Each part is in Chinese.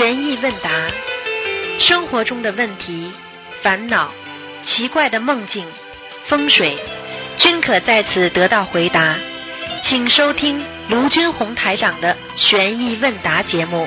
悬疑问答，生活中的问题、烦恼、奇怪的梦境、风水，均可在此得到回答。请收听卢军红台长的悬疑问答节目。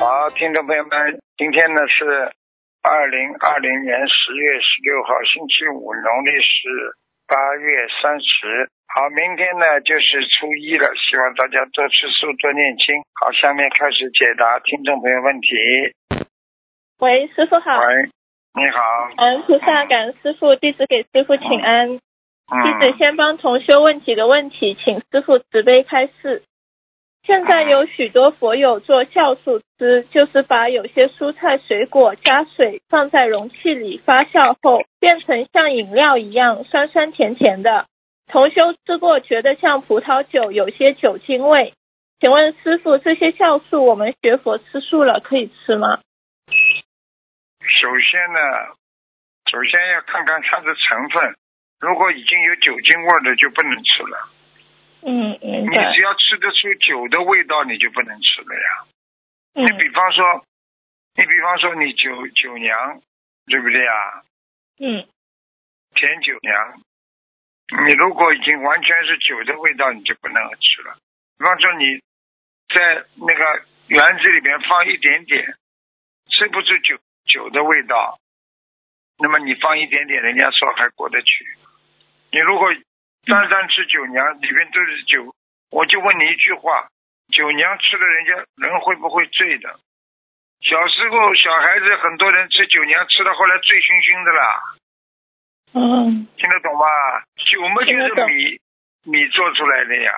好，听众朋友们，今天呢是二零二零年十月十六号，星期五，农历是八月三十。好，明天呢就是初一了，希望大家多吃素，多念经。好，下面开始解答听众朋友问题。喂，师傅好。喂，你好。感恩菩萨，感恩师傅，弟子给师傅请安。弟嗯，子先帮同修问几个问题，请师傅慈悲开示。现在有许多佛友做酵素吃，就是把有些蔬菜水果加水放在容器里发酵后，变成像饮料一样酸酸甜甜的。同修吃过，觉得像葡萄酒，有些酒精味。请问师傅，这些酵素我们学佛吃素了可以吃吗？首先呢，首先要看看它的成分，如果已经有酒精味儿的就不能吃了。嗯，嗯你只。要吃得出酒的味道，你就不能吃了呀。嗯你比方说，你比方说你酒酒娘，对不对呀？嗯甜酒娘，你如果已经完全是酒的味道，你就不能吃了。比方说你在那个园子里面放一点点，吃不出酒酒的味道，那么你放一点点，人家说还过得去。你如果单单吃酒酿，里面都是酒，我就问你一句话：酒酿吃了，人家人会不会醉的？小时候小孩子很多人吃酒酿，吃到后来醉醺醺的啦。嗯听得懂吗？酒嘛就是米米做出来的呀。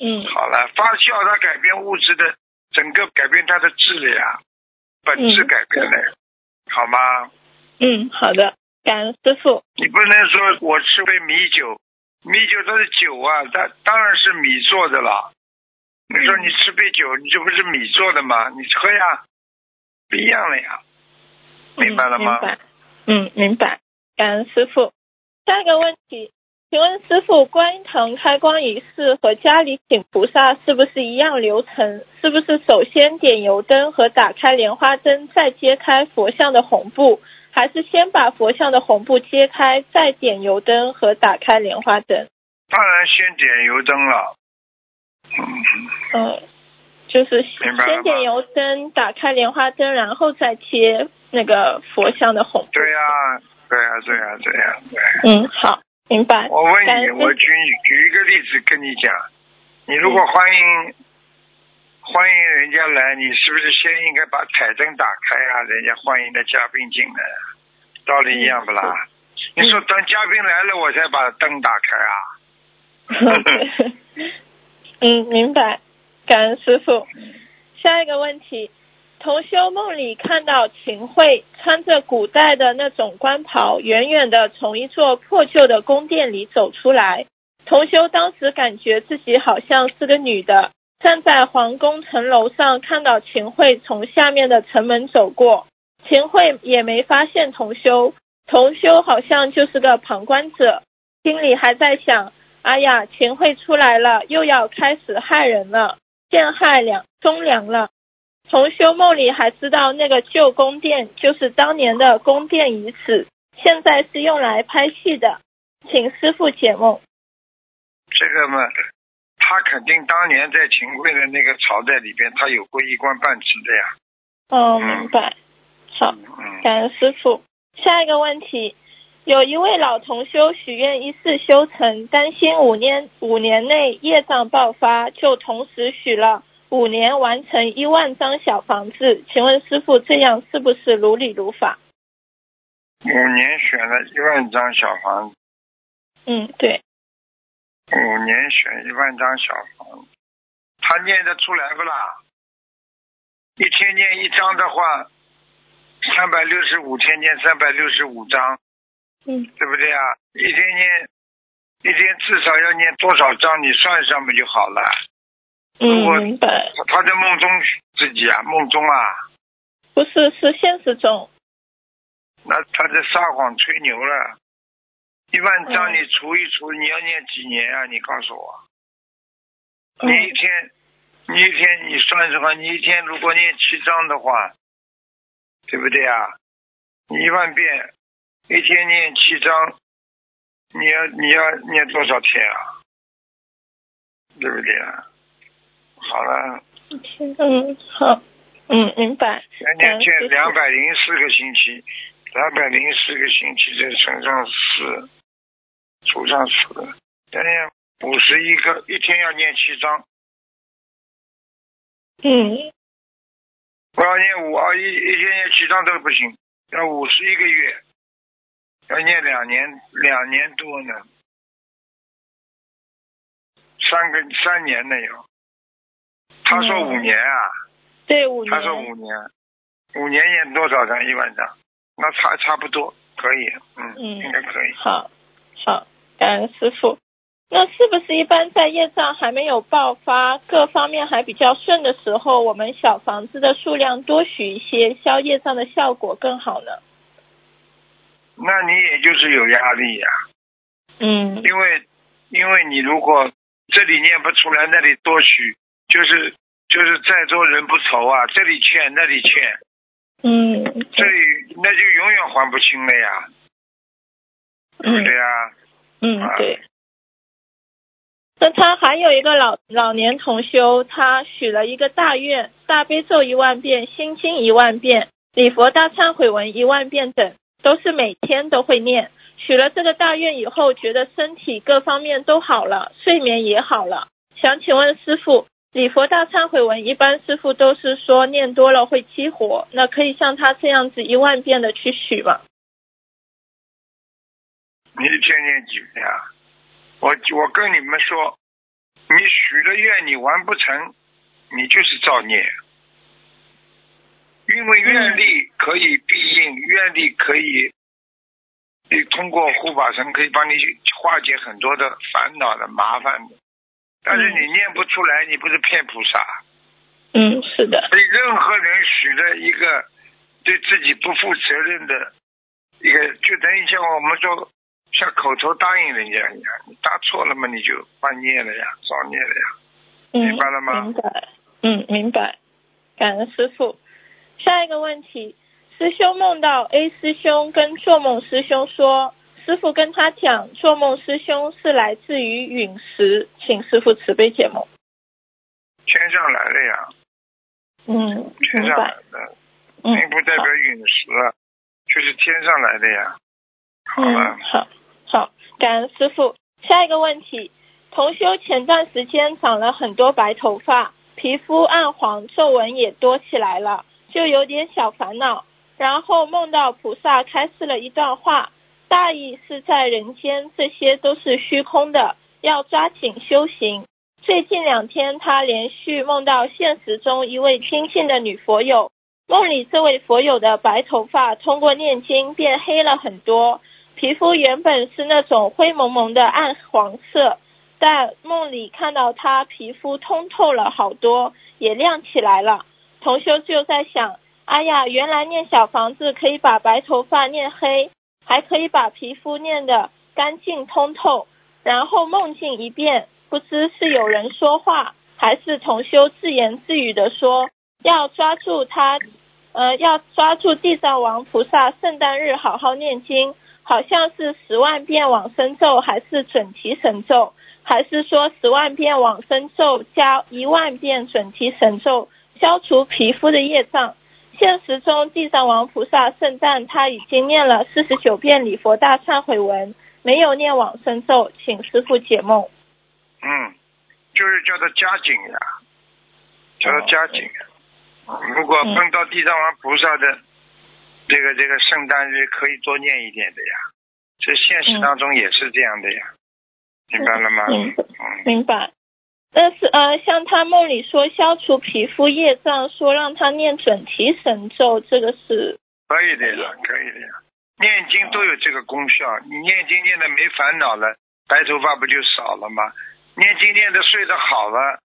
嗯好了，发酵它改变物质的整个改变它的质了呀，本质嗯改变了，好吗？嗯，好的，感恩师傅。你不能说我吃杯米酒，米酒它是酒啊，它当然是米做的了。你说你吃杯酒，你这不是米做的吗？你喝呀，不一样了呀。明白了吗嗯、明白。嗯，明白。感恩师傅。下一个问题，请问师傅，观音堂开光仪式和家里请菩萨是不是一样流程？是不是首先点油灯和打开莲花灯，再揭开佛像的红布？还是先把佛像的红布揭开，再点油灯和打开莲花灯？当然先点油灯了。嗯，嗯，就是先点油灯，打开莲花灯，然后再贴那个佛像的红布。对呀、对呀、对呀、对呀、对。嗯，好，明白。我问你，我举举一个例子跟你讲，你如果嗯欢迎、欢迎人家来，你是不是先应该把彩灯打开啊？人家欢迎的嘉宾进来，道理一样不啦？你说等嘉宾来了，我才把灯打开啊？嗯，明白。感恩师傅。下一个问题，同修梦里看到秦桧穿着古代的那种官袍，远远的从一座破旧的宫殿里走出来。同修当时感觉自己好像是个女的，站在皇宫城楼上，看到秦桧从下面的城门走过，秦桧也没发现同修，同修好像就是个旁观者，心里还在想。哎呀，秦桧出来了，又要开始害人了，陷害两忠良了。从修梦里还知道那个旧宫殿就是当年的宫殿遗址，现在是用来拍戏的，请师傅解梦。这个嘛，他肯定当年在秦桧的那个朝代里边，他有过一官半职的呀。哦，嗯明白。好，嗯，感恩师傅。下一个问题，有一位老同修许愿一世修成，担心五年五年内业障爆发，就同时许了五年完成一万张小房子。请问师傅，这样是不是如理如法？五年选了一万张小房子，嗯，对，五年选一万张小房子，他念得出来不啦？一天念一张的话，三百六十五天念三百六十五张，嗯对不对啊？一天念，一天至少要念多少张？你算一算不就好了？如果嗯，明白。他他在梦中自己啊，梦中啊，不是，是现实中。那他在撒谎吹牛了。一万张嗯你除一除，你要念几年啊？你告诉我。嗯你一天，你一天你算什么？你一天如果念七张的话，对不对啊？你一万遍，一天念七张，你要你要念多少天啊？对不对啊？好了，嗯，好，嗯，明白。要念嗯谢谢这两百零四个星期，两百零四个星期再乘上四，除上四，要念五十一个，一天要念七章。嗯我要念五啊，一一天念七章都不行，要五十一个月，要念两年两年多呢，三个三年呢有。他说五年啊，对，五年。他说五年，五年念多少张？一万张，那差差不多可以，嗯，嗯应该可以。好，好，感恩师傅。那是不是一般在业障还没有爆发，各方面还比较顺的时候，我们小房子的数量多许一些，消业障的效果更好呢？那你也就是有压力呀、嗯因为因为你如果这里念不出来，那里多许，就是就是在座人不愁啊，这里欠那里欠，嗯这里那就永远还不清了呀，对呀？嗯，对。那他还有一个老老年同修，他许了一个大愿，大悲咒一万遍，心经一万遍，礼佛大忏悔文一万遍等，都是每天都会念。许了这个大愿以后，觉得身体各方面都好了，睡眠也好了。想请问师傅，礼佛大忏悔文一般师傅都是说念多了会激活，那可以像他这样子一万遍的去许吗？你一天念几遍啊？我我跟你们说，你许了愿你完不成，你就是造孽。因为愿力可以必应，愿力可以，你通过护法神可以帮你化解很多的烦恼的麻烦的。但是你念不出来，你不是骗菩萨。嗯，是的。所以任何人许的一个对自己不负责任的一个，就等于像我们说，像口头答应人家一样，你答错了嘛，你就犯孽了呀，造孽了呀。嗯，明白了吗明白。嗯，明白。感恩师傅。下一个问题，师兄梦到 A 师兄跟做梦师兄说，师傅跟他讲，做梦师兄是来自于陨石，请师傅慈悲解梦。天上来的呀，嗯，天上来。的，嗯，并不代表陨石啊，就是天上来的呀。好嗯，好，好，感恩师傅。下一个问题，同修前段时间长了很多白头发，皮肤暗黄，皱纹也多起来了，就有点小烦恼。然后梦到菩萨开示了一段话，大意是在人间这些都是虚空的，要抓紧修行。最近两天，他连续梦到现实中一位亲近的女佛友，梦里这位佛友的白头发通过念经变黑了很多，皮肤原本是那种灰蒙蒙的暗黄色，但梦里看到她皮肤通透了好多，也亮起来了。同修就在想，哎呀，原来念小房子可以把白头发念黑，还可以把皮肤练得干净通透。然后梦境一变，不知是有人说话，还是同修自言自语的说，要抓住他，呃，要抓住地藏王菩萨圣诞日好好念经，好像是十万遍往生咒，还是准提神咒，还是说十万遍往生咒加一万遍准提神咒，消除皮肤的业障。现实中，地藏王菩萨圣诞他已经念了四十九遍礼佛大忏悔文，没有念往生咒，请师傅解梦。嗯，就是叫他加紧呀，叫他加紧。如果碰到地藏王菩萨的这个这个圣诞日，可以多念一点的呀。这现实当中也是这样的呀，明白了吗？嗯，明白。但是呃，像他梦里说消除皮肤业障，说让他念准提神咒，这个是可以的呀，可以的呀。念经都有这个功效，你念经念的没烦恼了，白头发不就少了吗？念经念的睡得好了，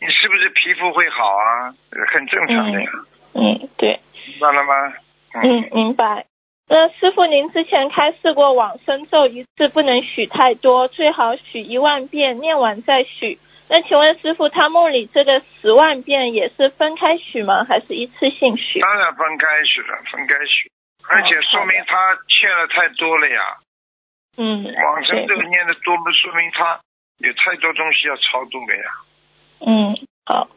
你是不是皮肤会好啊？很正常的呀，嗯，对，明白了吗？嗯，明白。那师傅，您之前开示过往生咒一次不能许太多，最好许一万遍，念完再许。那请问师傅，他梦里这个十万遍也是分开许吗？还是一次性许？当然分开许了，分开许，而且说明他欠了太多了呀。嗯，往生这个念的多，不说明他有太多东西要超度了呀。嗯，好。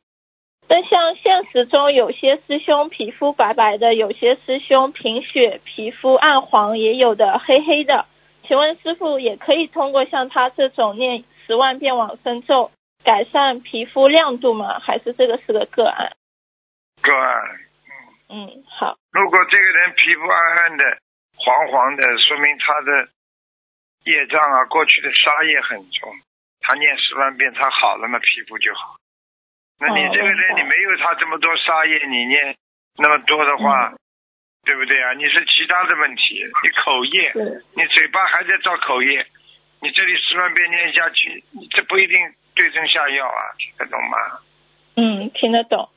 那像现实中有些师兄皮肤白白的，有些师兄贫血，皮肤暗黄，也有的黑黑的。请问师傅，也可以通过像他这种念十万遍往生咒改善皮肤亮度吗？还是这个是个个案？个案，嗯，好，如果这个人皮肤暗暗的、黄黄的，说明他的业障啊，过去的杀业很重。他念十万遍，他好了嘛，皮肤就好。那你哦这个人，你没有他这么多杀业，你念那么多的话，嗯对不对啊？你是其他的问题，你口业，你嘴巴还在造口业，你这里十万遍念下去，你这不一定对症下药啊，听得懂吗？嗯，听得懂。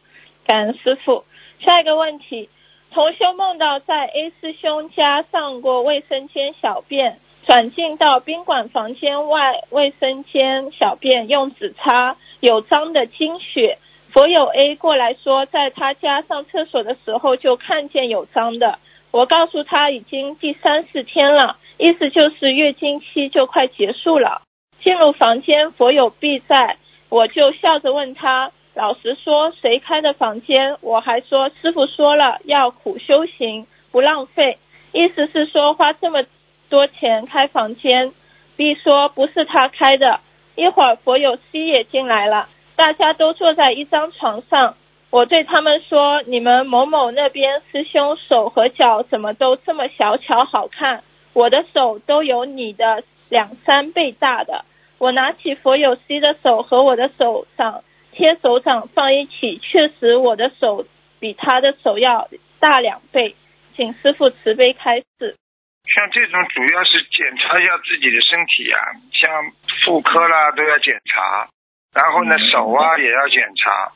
感恩师傅。下一个问题，同修梦到在 A 师兄家上过卫生间小便，转进到宾馆房间外卫生间小便，用纸擦，有脏的经血。佛友 A 过来说，在他家上厕所的时候就看见有脏的。我告诉他已经第三四天了，意思就是月经期就快结束了。进入房间，佛友 B 在，我就笑着问他，老实说谁开的房间？我还说师傅说了要苦修行，不浪费，意思是说花这么多钱开房间。B 说不是他开的。一会儿佛友 C 也进来了，大家都坐在一张床上。我对他们说：“你们某某那边师兄手和脚怎么都这么小巧好看？我的手都有你的两三倍大的。”我拿起佛友 C 的手和我的手掌贴手掌放一起，确实我的手比他的手要大两倍。请师傅慈悲开示。像这种主要是检查一下自己的身体呀、像妇科啦都要检查，然后呢手啊也要检查，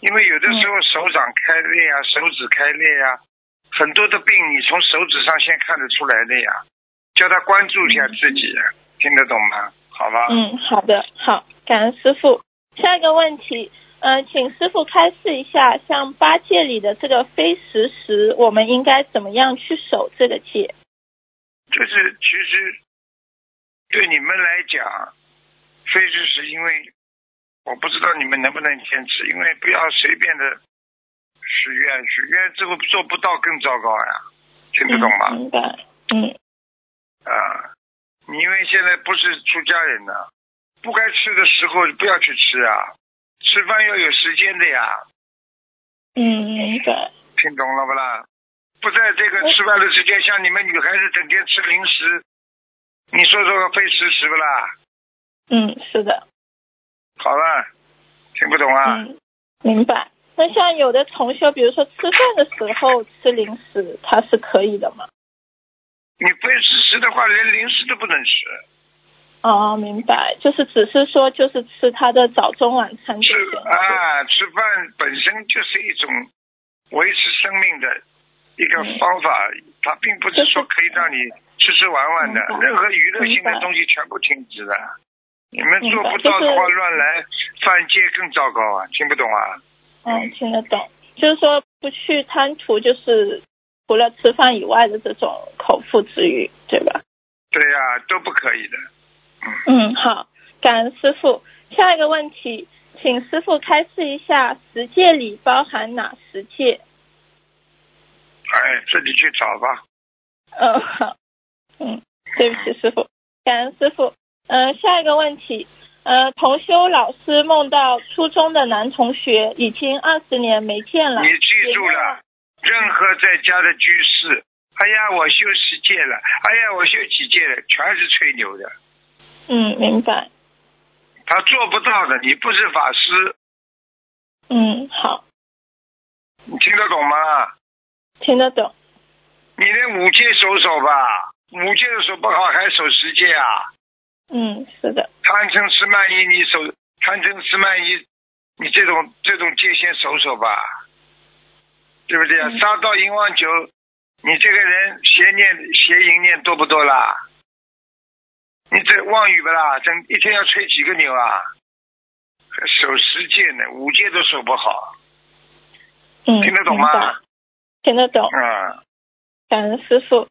因为有的时候手掌开裂啊，手指开裂啊，很多的病你从手指上先看得出来的呀，叫他关注一下自己，听得懂吗？好吧，嗯，好的，好，感恩师傅。下一个问题，嗯、请师傅开示一下，像八戒里的这个非时时，我们应该怎么样去守这个戒？就是其实对你们来讲，非时时因为我不知道你们能不能坚持，因为不要随便的许愿，许愿之后做不到更糟糕呀，听得懂吗？嗯明白。嗯啊，你因为现在不是出家人呢，不该吃的时候不要去吃啊，吃饭要有时间的呀，嗯，明白。听懂了不啦？不在这个吃饭的时间，像你们女孩子整天吃零食，你说说费时时不啦？嗯，是的。好了，听不懂啊？嗯，明白。那像有的同学，比如说吃饭的时候吃零食，它是可以的吗？你费时时的话，连零食都不能吃，哦，明白，就是只是说就是吃他的早中晚餐这吃些。啊，吃饭本身就是一种维持生命的一个嗯方法，它并不是说可以让你吃吃玩玩的任何娱乐性的东西全部停止了。你们做不到的话，就是乱来犯戒更糟糕啊！听不懂啊？嗯，听得懂，就是说不去贪图就是除了吃饭以外的这种口腹之欲，对吧？对呀、都不可以的。嗯，嗯，好，感恩师傅。下一个问题，请师傅开示一下十戒里包含哪十戒？哎，自己去找吧。嗯，好，嗯，对不起，师傅，感恩师傅。嗯、下一个问题，呃，同修老师梦到初中的男同学已经二十年没见了，你记住了，任何在家的居士，哎呀，我修十戒了，哎呀，我修几戒了，全是吹牛的，嗯，明白，他做不到的。你不是法师，嗯，好，你听得懂吗？听得懂，你连五戒守守吧，五戒都守不好，还守十戒啊？嗯，是的，贪嗔痴慢疑，你守贪嗔痴慢疑，你这种这种界限守守吧，对不对啊？嗯杀盗淫妄酒，你这个人邪念邪淫念多不多啦？你这妄语不啦？整一天要吹几个牛啊？守十戒呢，五戒都守不好。嗯，听得懂吗？听得懂。啊，感恩师傅。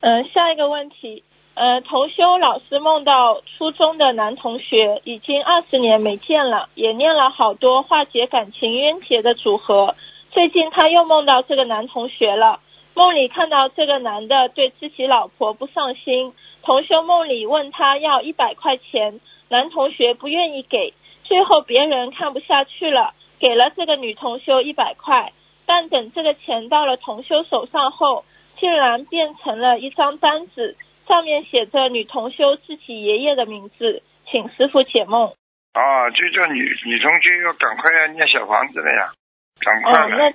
嗯、下一个问题，呃，同修老师梦到初中的男同学，已经二十年没见了，也念了好多化解感情冤结的组合。最近他又梦到这个男同学了，梦里看到这个男的对自己老婆不上心，同修梦里问他要一百块钱，男同学不愿意给，最后别人看不下去了，给了这个女同修一百块。但等这个钱到了同修手上后，竟然变成了一张单子，上面写着女同修自己爷爷的名字，请师傅解梦。啊，就叫女女同学要赶快要念小房子了呀，赶快哦，了。那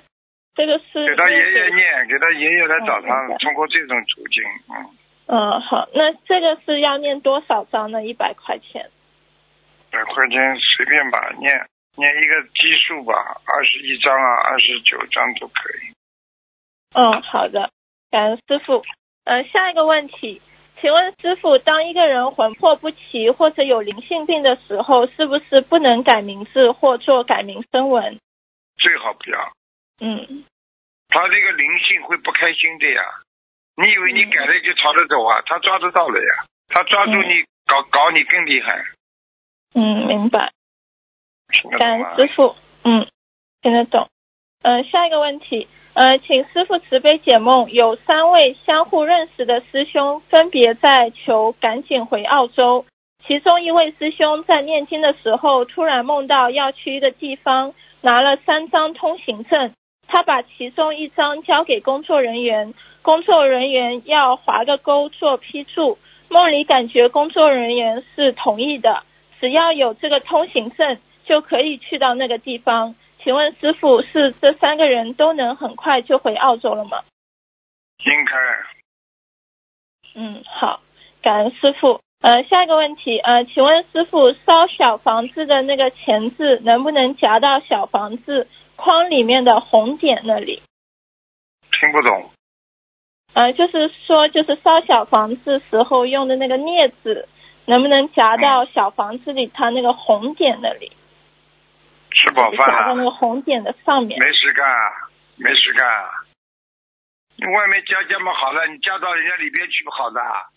这个是给他爷爷念，给他爷爷来找他白，通过这种途径，嗯，嗯，好，那这个是要念多少张呢？一百块钱。百块钱随便吧，念念一个基数吧，二十一张啊，二十九张都可以。嗯，好的，感恩师傅。嗯、下一个问题，请问师傅，当一个人魂魄不齐或者有灵性病的时候，是不是不能改名字或做改名声文？最好不要，嗯他这个灵性会不开心的呀。你以为你嗯改了就逃得走啊？他抓得到了呀，他抓住嗯你搞搞你更厉害，嗯，明白。感恩师傅，嗯，听得懂。嗯、下一个问题，呃，请师傅慈悲解梦。有三位相互认识的师兄，分别在求赶紧回澳洲。其中一位师兄在念经的时候，突然梦到要去一个地方，拿了三张通行证。他把其中一张交给工作人员，工作人员要划个勾做批注。梦里感觉工作人员是同意的，只要有这个通行证，就可以去到那个地方。请问师傅，是这三个人都能很快就回澳洲了吗？应该嗯，好，感恩师傅。呃，下一个问题，呃，请问师傅，烧小房子的那个钳子能不能夹到小房子框里面的红点那里？听不懂。呃，就是说，就是烧小房子时候用的那个镊子，能不能夹到小房子里它那个红点那里？吃饱夹到饭了，那个红点的上面。没事干啊，没事干啊。你外面加加嘛好了，你加到人家里边去不好的啊。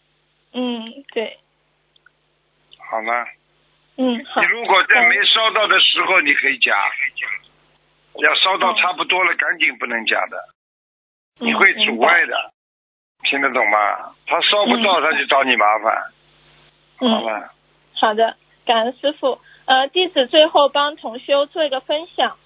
嗯，对，好吗，嗯，好你。如果在没烧到的时候，你可以加，要烧到差不多了，赶紧不能加的，你会嗯阻碍的，听得懂吗？他烧不到，嗯他就找你麻烦。嗯，好吧，好的，感恩师傅。呃，弟子最后帮同修做一个分享。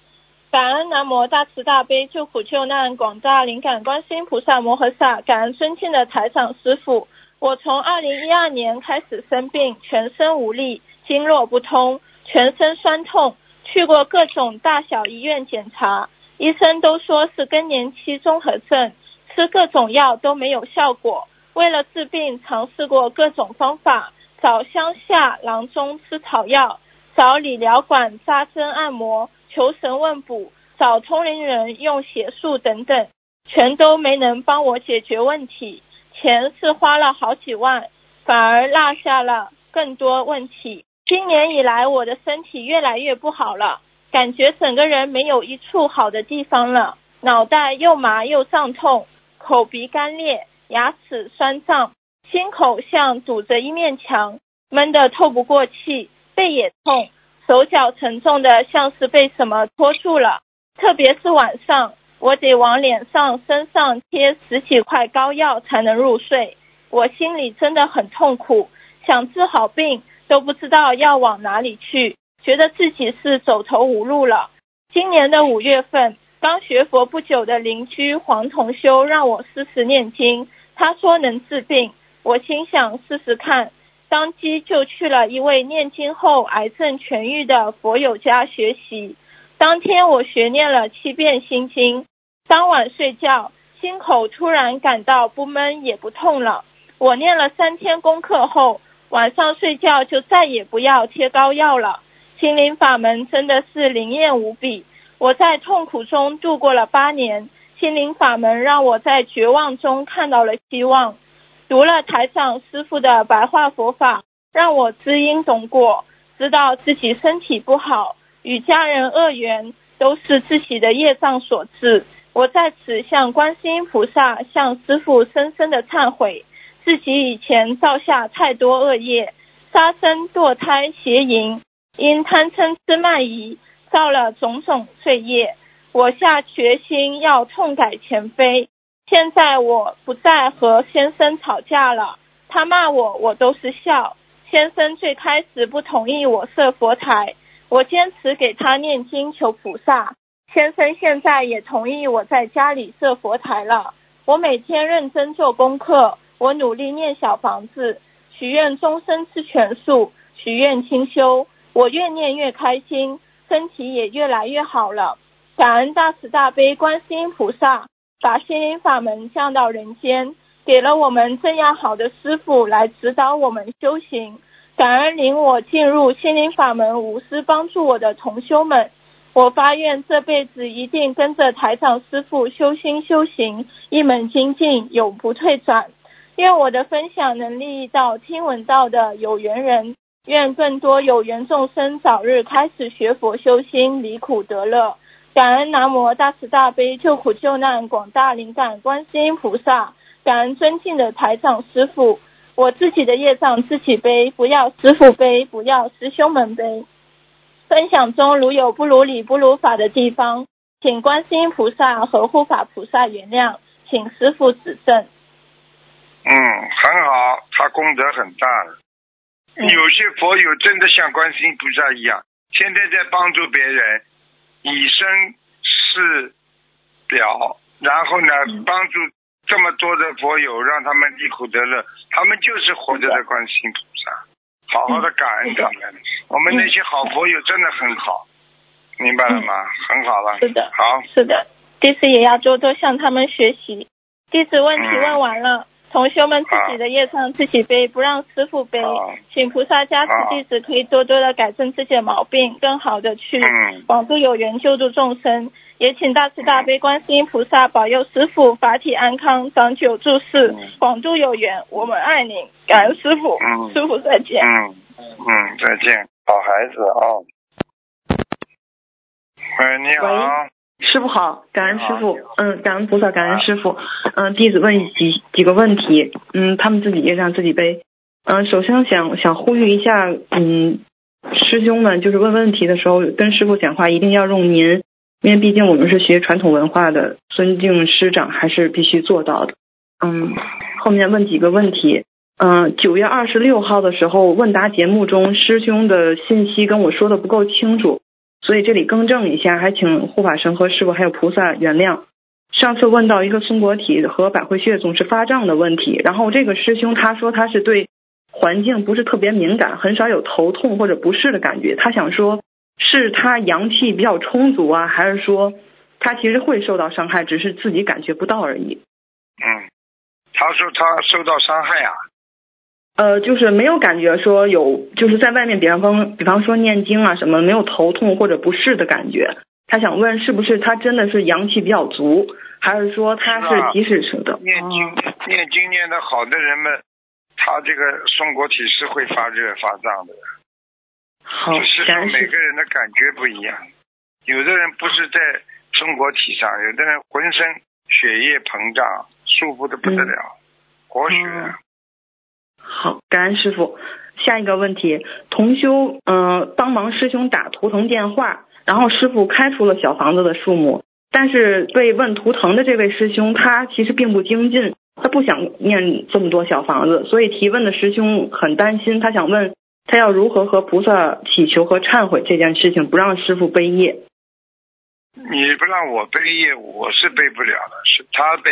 感恩南无大慈大悲救苦救难广大灵感观世音菩萨摩诃萨，感恩尊敬的台长师傅。我从二零一二年开始生病，全身无力，经络不通，全身酸痛，去过各种大小医院检查，医生都说是更年期综合症，吃各种药都没有效果。为了治病，尝试过各种方法，找乡下郎中吃草药，找理疗馆扎针按摩，求神问卜，找通灵人用邪术等等，全都没能帮我解决问题。钱是花了好几万，反而落下了更多问题。今年以来，我的身体越来越不好了，感觉整个人没有一处好的地方了，脑袋又麻又胀痛，口鼻干裂，牙齿酸胀，心口像堵着一面墙，闷得透不过气，背也痛，手脚沉重的像是被什么拖住了，特别是晚上，我得往脸上、身上贴十几块膏药才能入睡。我心里真的很痛苦，想治好病都不知道要往哪里去，觉得自己是走投无路了。今年的五月份，刚学佛不久的邻居黄同修让我试试念经，他说能治病，我心想试试看，当即就去了一位念经后癌症痊愈的佛友家学习。当天我学念了七遍心经，当晚睡觉，心口突然感到不闷也不痛了。我念了三天功课后，晚上睡觉就再也不要贴膏药了。心灵法门真的是灵验无比，我在痛苦中度过了八年。心灵法门让我在绝望中看到了希望。读了台长师傅的白话佛法，让我知因懂果，知道自己身体不好，与家人恶缘都是自己的业障所致。我在此向观世音菩萨、向师傅深深的忏悔，自己以前造下太多恶业，杀生、堕胎、邪淫，因贪嗔痴慢疑造了种种罪业。我下决心要痛改前非。现在我不再和先生吵架了，他骂我我都是笑。先生最开始不同意我设佛台，我坚持给他念经求菩萨。先生现在也同意我在家里设佛台了。我每天认真做功课，我努力念小房子，许愿终身吃全素，许愿清修。我越念越开心，身体也越来越好了。感恩大慈大悲观世音菩萨。把心灵法门降到人间，给了我们这样好的师傅来指导我们修行。感恩领我进入心灵法门、无私帮助我的同修们。我发愿这辈子一定跟着台长师傅修心修行，一门精进，永不退转。愿我的分享能利益到听闻到的有缘人，愿更多有缘众生早日开始学佛修心，离苦得乐。感恩南无大慈大悲救苦救难广大灵感观世音菩萨，感恩尊敬的台长师傅，我自己的业障自己背，不要师傅背，不要师兄们背。分享中如有不如理不如法的地方，请观世音菩萨和护法菩萨原谅，请师傅指正。嗯，很好，他功德很大的。有些佛友真的像观世音菩萨一样，天天在帮助别人。以身试表，然后呢，帮助这么多的佛友，让他们离苦得乐。他们就是活着的观世音菩萨，好好的感恩他们。我们那些好朋友真的很好，明白了吗？很好了。是的。好。是的，弟子也要多多向他们学习。弟子问题问完了。同学们自己的业障自己背，不让师傅背，请菩萨加持弟子可以多多的改正自己的毛病，更好的去广度有缘救助众生。也请大慈大悲观世音菩萨保佑师傅法体安康，长久住世，广度有缘。我们爱您，感恩师傅，师傅再见。嗯。嗯，再见，好孩子啊。喂，你好。师傅好，感恩师傅，嗯，感恩菩萨，感恩师傅，嗯，弟子问几几个问题，嗯，他们自己也让自己背，嗯，首先想想呼吁一下，嗯，师兄们就是问问题的时候跟师傅讲话一定要用您，因为毕竟我们是学传统文化的，尊敬师长还是必须做到的，嗯，后面问几个问题，嗯，九月二十六号的时候问答节目中师兄的信息跟我说的不够清楚。所以这里更正一下，还请护法神和师傅还有菩萨原谅。上次问到一个松果体和百会穴总是发胀的问题，然后这个师兄他说他是对环境不是特别敏感，很少有头痛或者不适的感觉。他想说是他阳气比较充足啊，还是说他其实会受到伤害，只是自己感觉不到而已。嗯，他说他受到伤害啊。呃，就是没有感觉说有，就是在外面，比方方，比方说念经啊什么，没有头痛或者不适的感觉。他想问，是不是他真的是阳气比较足，还是说他是即使是的念经念经念的好的人们，他这个松果体是会发热发胀的。好，是说每个人的感觉不一样，有的人不是在中国体上，有的人浑身血液膨胀，舒服的不得了，活血。好，感恩师傅。下一个问题，同修，嗯，帮忙师兄打图腾电话，然后师傅开出了小房子的数目，但是被问图腾的这位师兄，他其实并不精进，他不想念这么多小房子，所以提问的师兄很担心，他想问他要如何和菩萨祈求和忏悔这件事情，不让师傅背业。你不让我背业，我是背不了的，是他背，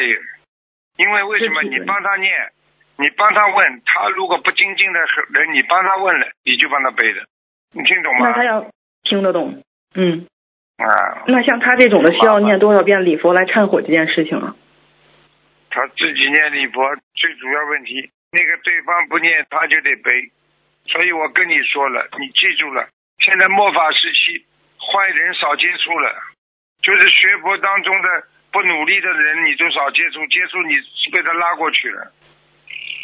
因为为什么你帮他念？你帮他问他，如果不精进的人，你帮他问了，你就帮他背的，你听懂吗？那他要听得懂，嗯。啊。那像他这种的，需要念多少遍礼佛来忏悔这件事情啊？他自己念礼佛，最主要问题，那个对方不念，他就得背。所以我跟你说了，你记住了，现在末法时期，坏人少接触了，就是学佛当中的不努力的人你都少接触，接触你被他拉过去了。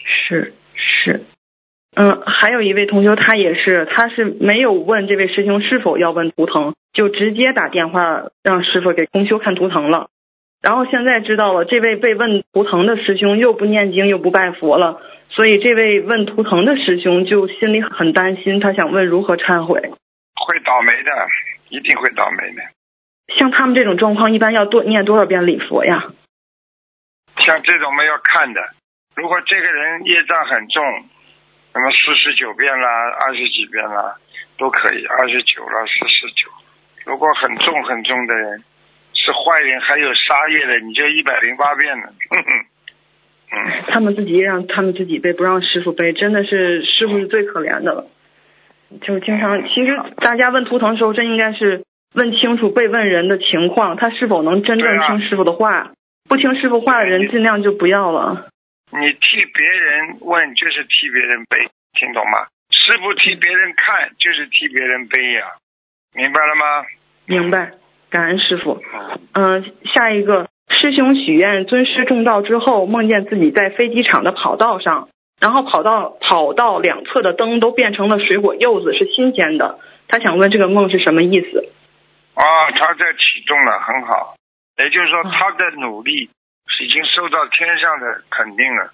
是是，嗯，还有一位同学，他也是，他是没有问这位师兄是否要问图腾，就直接打电话让师傅给同修看图腾了。然后现在知道了，这位被问图腾的师兄又不念经又不拜佛了，所以这位问图腾的师兄就心里很担心，他想问如何忏悔。会倒霉的，一定会倒霉的。像他们这种状况，一般要多念多少遍礼佛呀？像这种我们要看的，如果这个人业障很重，那么四十九遍啦，二十几遍啦，都可以，二十九了，四十九。如果很重很重的人，是坏人，还有杀业的，你就一百零八遍了。嗯 嗯，他们自己让他们自己背，不让师傅背，真的是师傅是最可怜的了。就经常，其实大家问图腾的时候，真应该是问清楚被问人的情况，他是否能真正听师傅的话。不听师傅话的人，尽量就不要了。你替别人问，就是替别人背，听懂吗？师傅替别人看，就是替别人背呀，明白了吗？明白，感恩师傅。嗯，下一个师兄许愿尊师重道之后，梦见自己在飞机场的跑道上，然后跑道跑道两侧的灯都变成了水果柚子，是新鲜的。他想问这个梦是什么意思？啊，他在启动了，很好。也就是说，他的努力已经受到天上的肯定了。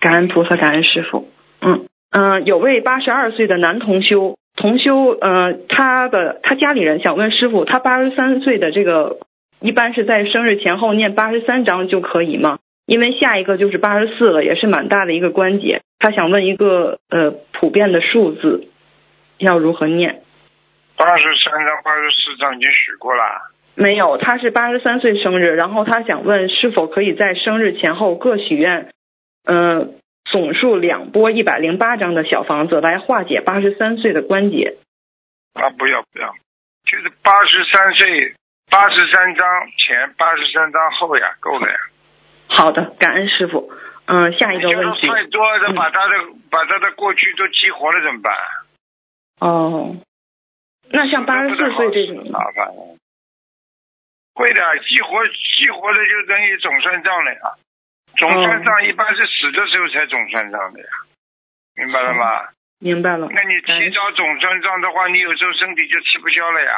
感恩菩萨，感恩师傅。嗯嗯，有位八十二岁的男同修，同修，呃，他的他家里人想问师傅，他八十三岁的这个，一般是在生日前后念八十三章就可以吗？因为下一个就是八十四了，也是蛮大的一个关节。他想问一个呃普遍的数字，要如何念？八十三章、八十四章已经许过了。没有，他是八十三岁生日，然后他想问是否可以在生日前后各许愿，嗯，总数两波一百零八张的小房子来化解八十三岁的关节。啊，不要不要，就是八十三岁，八十三张前，八十三张后呀，够了呀。好的，感恩师傅。嗯，下一个问题。太多的把他的把他的过去都激活了怎么办？哦，那像八十四岁这种。麻烦。会的，激活激活的就等于总算账了呀。总算账一般是死的时候才总算账的呀，明白了吗？明白了。那你提早总算账的话，你有时候身体就吃不消了呀。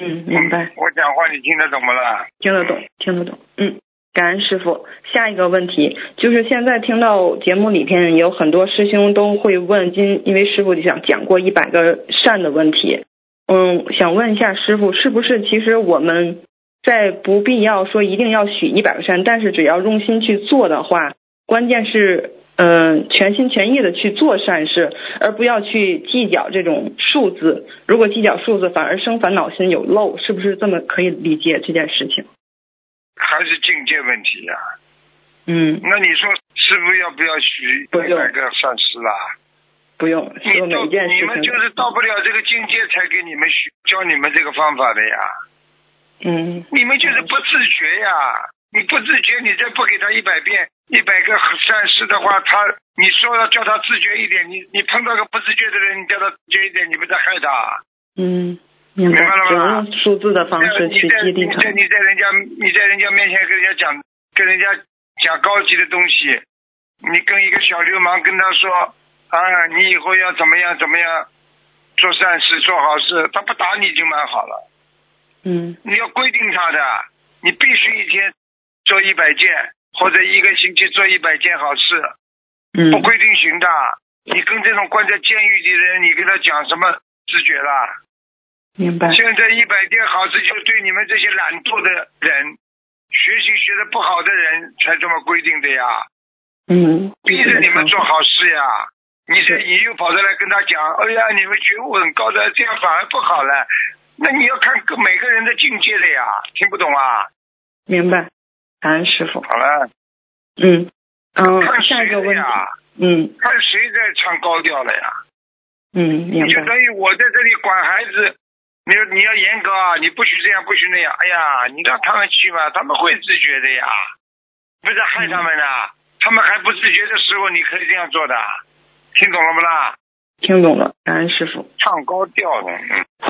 嗯，明白。我讲话你听得懂不啦？听得懂，听得懂。嗯，感恩师傅。下一个问题就是现在听到节目里边有很多师兄都会问，今因为师傅就想讲过一百个善的问题。嗯，想问一下师傅，是不是其实我们？在不必要说一定要许一百个善，但是只要用心去做的话，关键是嗯全心全意的去做善事，而不要去计较这种数字。如果计较数字，反而生烦恼心有漏，是不是这么可以理解这件事情？还是境界问题呀？嗯。那你说师傅要不要许一百个善事啦？不用。你每件事你们就是到不了这个境界，才给你们许教你们这个方法的呀。嗯，你们就是不自觉呀！你不自觉，你再不给他一百遍、一百个善事的话，他你说要叫他自觉一点，你你碰到个不自觉的人，你叫他自觉一点，你不在害他？嗯，明白了吗？用数字的方式去激励他。你在你在人家你在人家面前跟人家讲跟人家讲高级的东西，你跟一个小流氓跟他说啊，你以后要怎么样怎么样做善事做好事，他不打你就蛮好了。嗯，你要规定他的，你必须一天做一百件，或者一个星期做一百件好事。嗯，不规定行的。你跟这种关在监狱里的人，你跟他讲什么自觉啦？明白。现在一百件好事，就对你们这些懒惰的人，学习学的不好的人才这么规定的呀。嗯。逼着你们做好事呀！你这你又跑出来跟他讲，哎呀，你们觉悟很高的，这样反而不好了。那你要看个每个人的境界的呀，听不懂啊？明白，感恩师傅。好了。嗯嗯，看下一个问题。嗯。看谁在唱高调了呀？嗯，明白。就等于我在这里管孩子，你你要严格啊，你不许这样，不许那样。哎呀，你让他们去吧，他们会自觉的呀，不是害他们的。他们还不自觉的时候，你可以这样做的，听懂了不啦？听懂了，感恩师傅。唱高调的，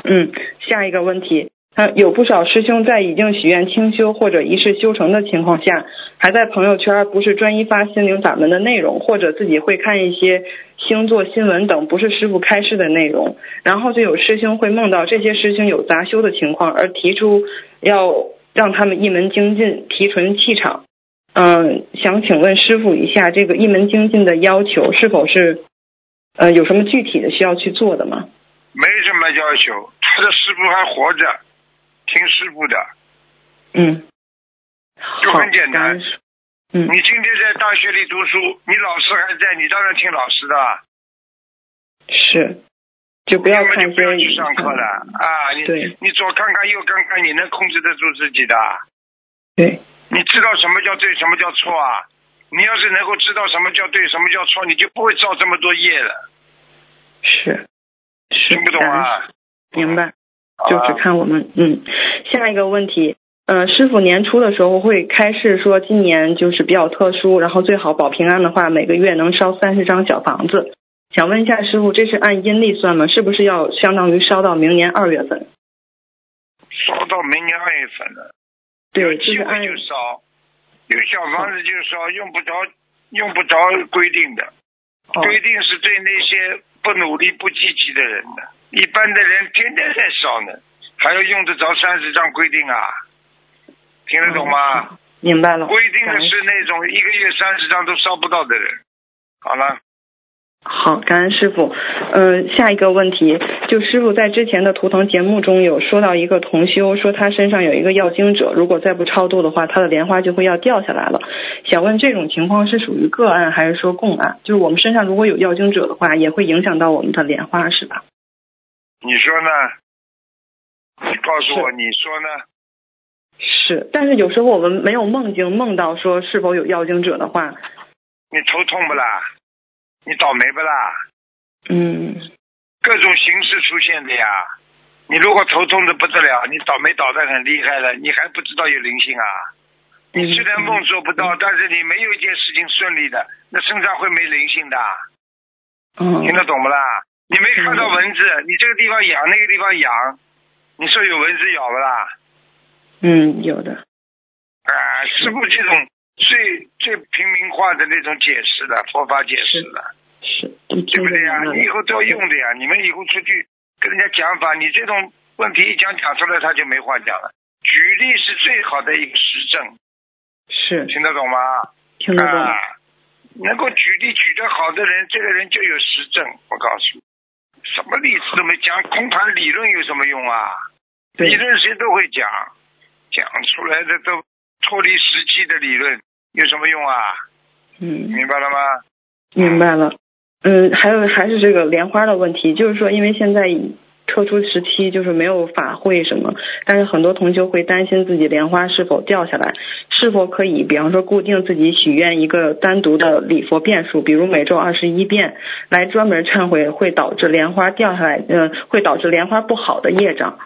嗯。下一个问题，他，有不少师兄在已经许愿清修或者一事修成的情况下，还在朋友圈不是专一发心灵法门的内容，或者自己会看一些星座新闻等不是师傅开示的内容，然后就有师兄会梦到这些师兄有杂修的情况，而提出要让他们一门精进，提纯气场。嗯，想请问师傅一下，这个一门精进的要求是否是呃有什么具体的需要去做的吗？没什么要求，他的师傅还活着，听师傅的，嗯，就很简单。你今天在大学里读书，你老师还在，你当然听老师的，是，就不要看就不要去上课了。啊！你你左看看右看看，你能控制得住自己的？对，你知道什么叫对，什么叫错啊？你要是能够知道什么叫对，什么叫错，你就不会造这么多业了。是是，听不懂啊？明白，就只看我们嗯。下一个问题，呃、师傅年初的时候会开示说，今年就是比较特殊，然后最好保平安的话，每个月能烧三十张小房子。想问一下师傅，这是按阴历算吗？是不是要相当于烧到明年二月份？烧到明年二月份了，对，有机就是按会就烧，有小房子就烧，用不着用不着规定的，哦规定是对那些不努力不积极的人的，一般的人天天在烧呢，还要用得着三十张规定啊？听得懂吗？明白了。规定的是那种一个月三十张都烧不到的人。好了，好，感恩师傅。嗯、下一个问题，就师傅在之前的图腾节目中有说到一个同修，说他身上有一个要经者，如果再不超度的话，他的莲花就会要掉下来了。想问这种情况是属于个案还是说共案？就是我们身上如果有要经者的话，也会影响到我们的莲花，是吧？你说呢？你告诉我，你说呢？是，但是有时候我们没有梦境梦到说是否有要经者的话，你头痛不啦？你倒霉不啦？嗯，各种形式出现的呀。你如果头痛的不得了，你倒霉倒的很厉害了，你还不知道有灵性啊？你虽然梦做不到，但是你没有一件事情顺利的，那身上会没灵性的，嗯，听得懂不啦？你没看到蚊子，你这个地方痒，那个地方痒，你说有蚊子咬不啦？嗯，有的，啊，师傅这种最最平民化的那种解释了佛法解释了，是，就对不对呀、听着你以后都要用的呀。你们以后出去跟人家讲法，你这种问题一讲讲出来，他就没话讲了。举例是最好的一个实证，是听得懂吗？听得懂，啊，能够举例举得好的人，这个人就有实证。我告诉你，什么例子都没讲，空谈理论有什么用啊？理论谁都会讲，讲出来的都脱离实际的理论有什么用啊？嗯，明白了吗？明白了。嗯，还有还是这个莲花的问题，就是说，因为现在特殊时期，就是没有法会什么，但是很多同学会担心自己莲花是否掉下来，是否可以，比方说固定自己许愿一个单独的礼佛遍数，比如每周二十一遍，来专门忏悔会导致莲花掉下来，嗯、会导致莲花不好的业障，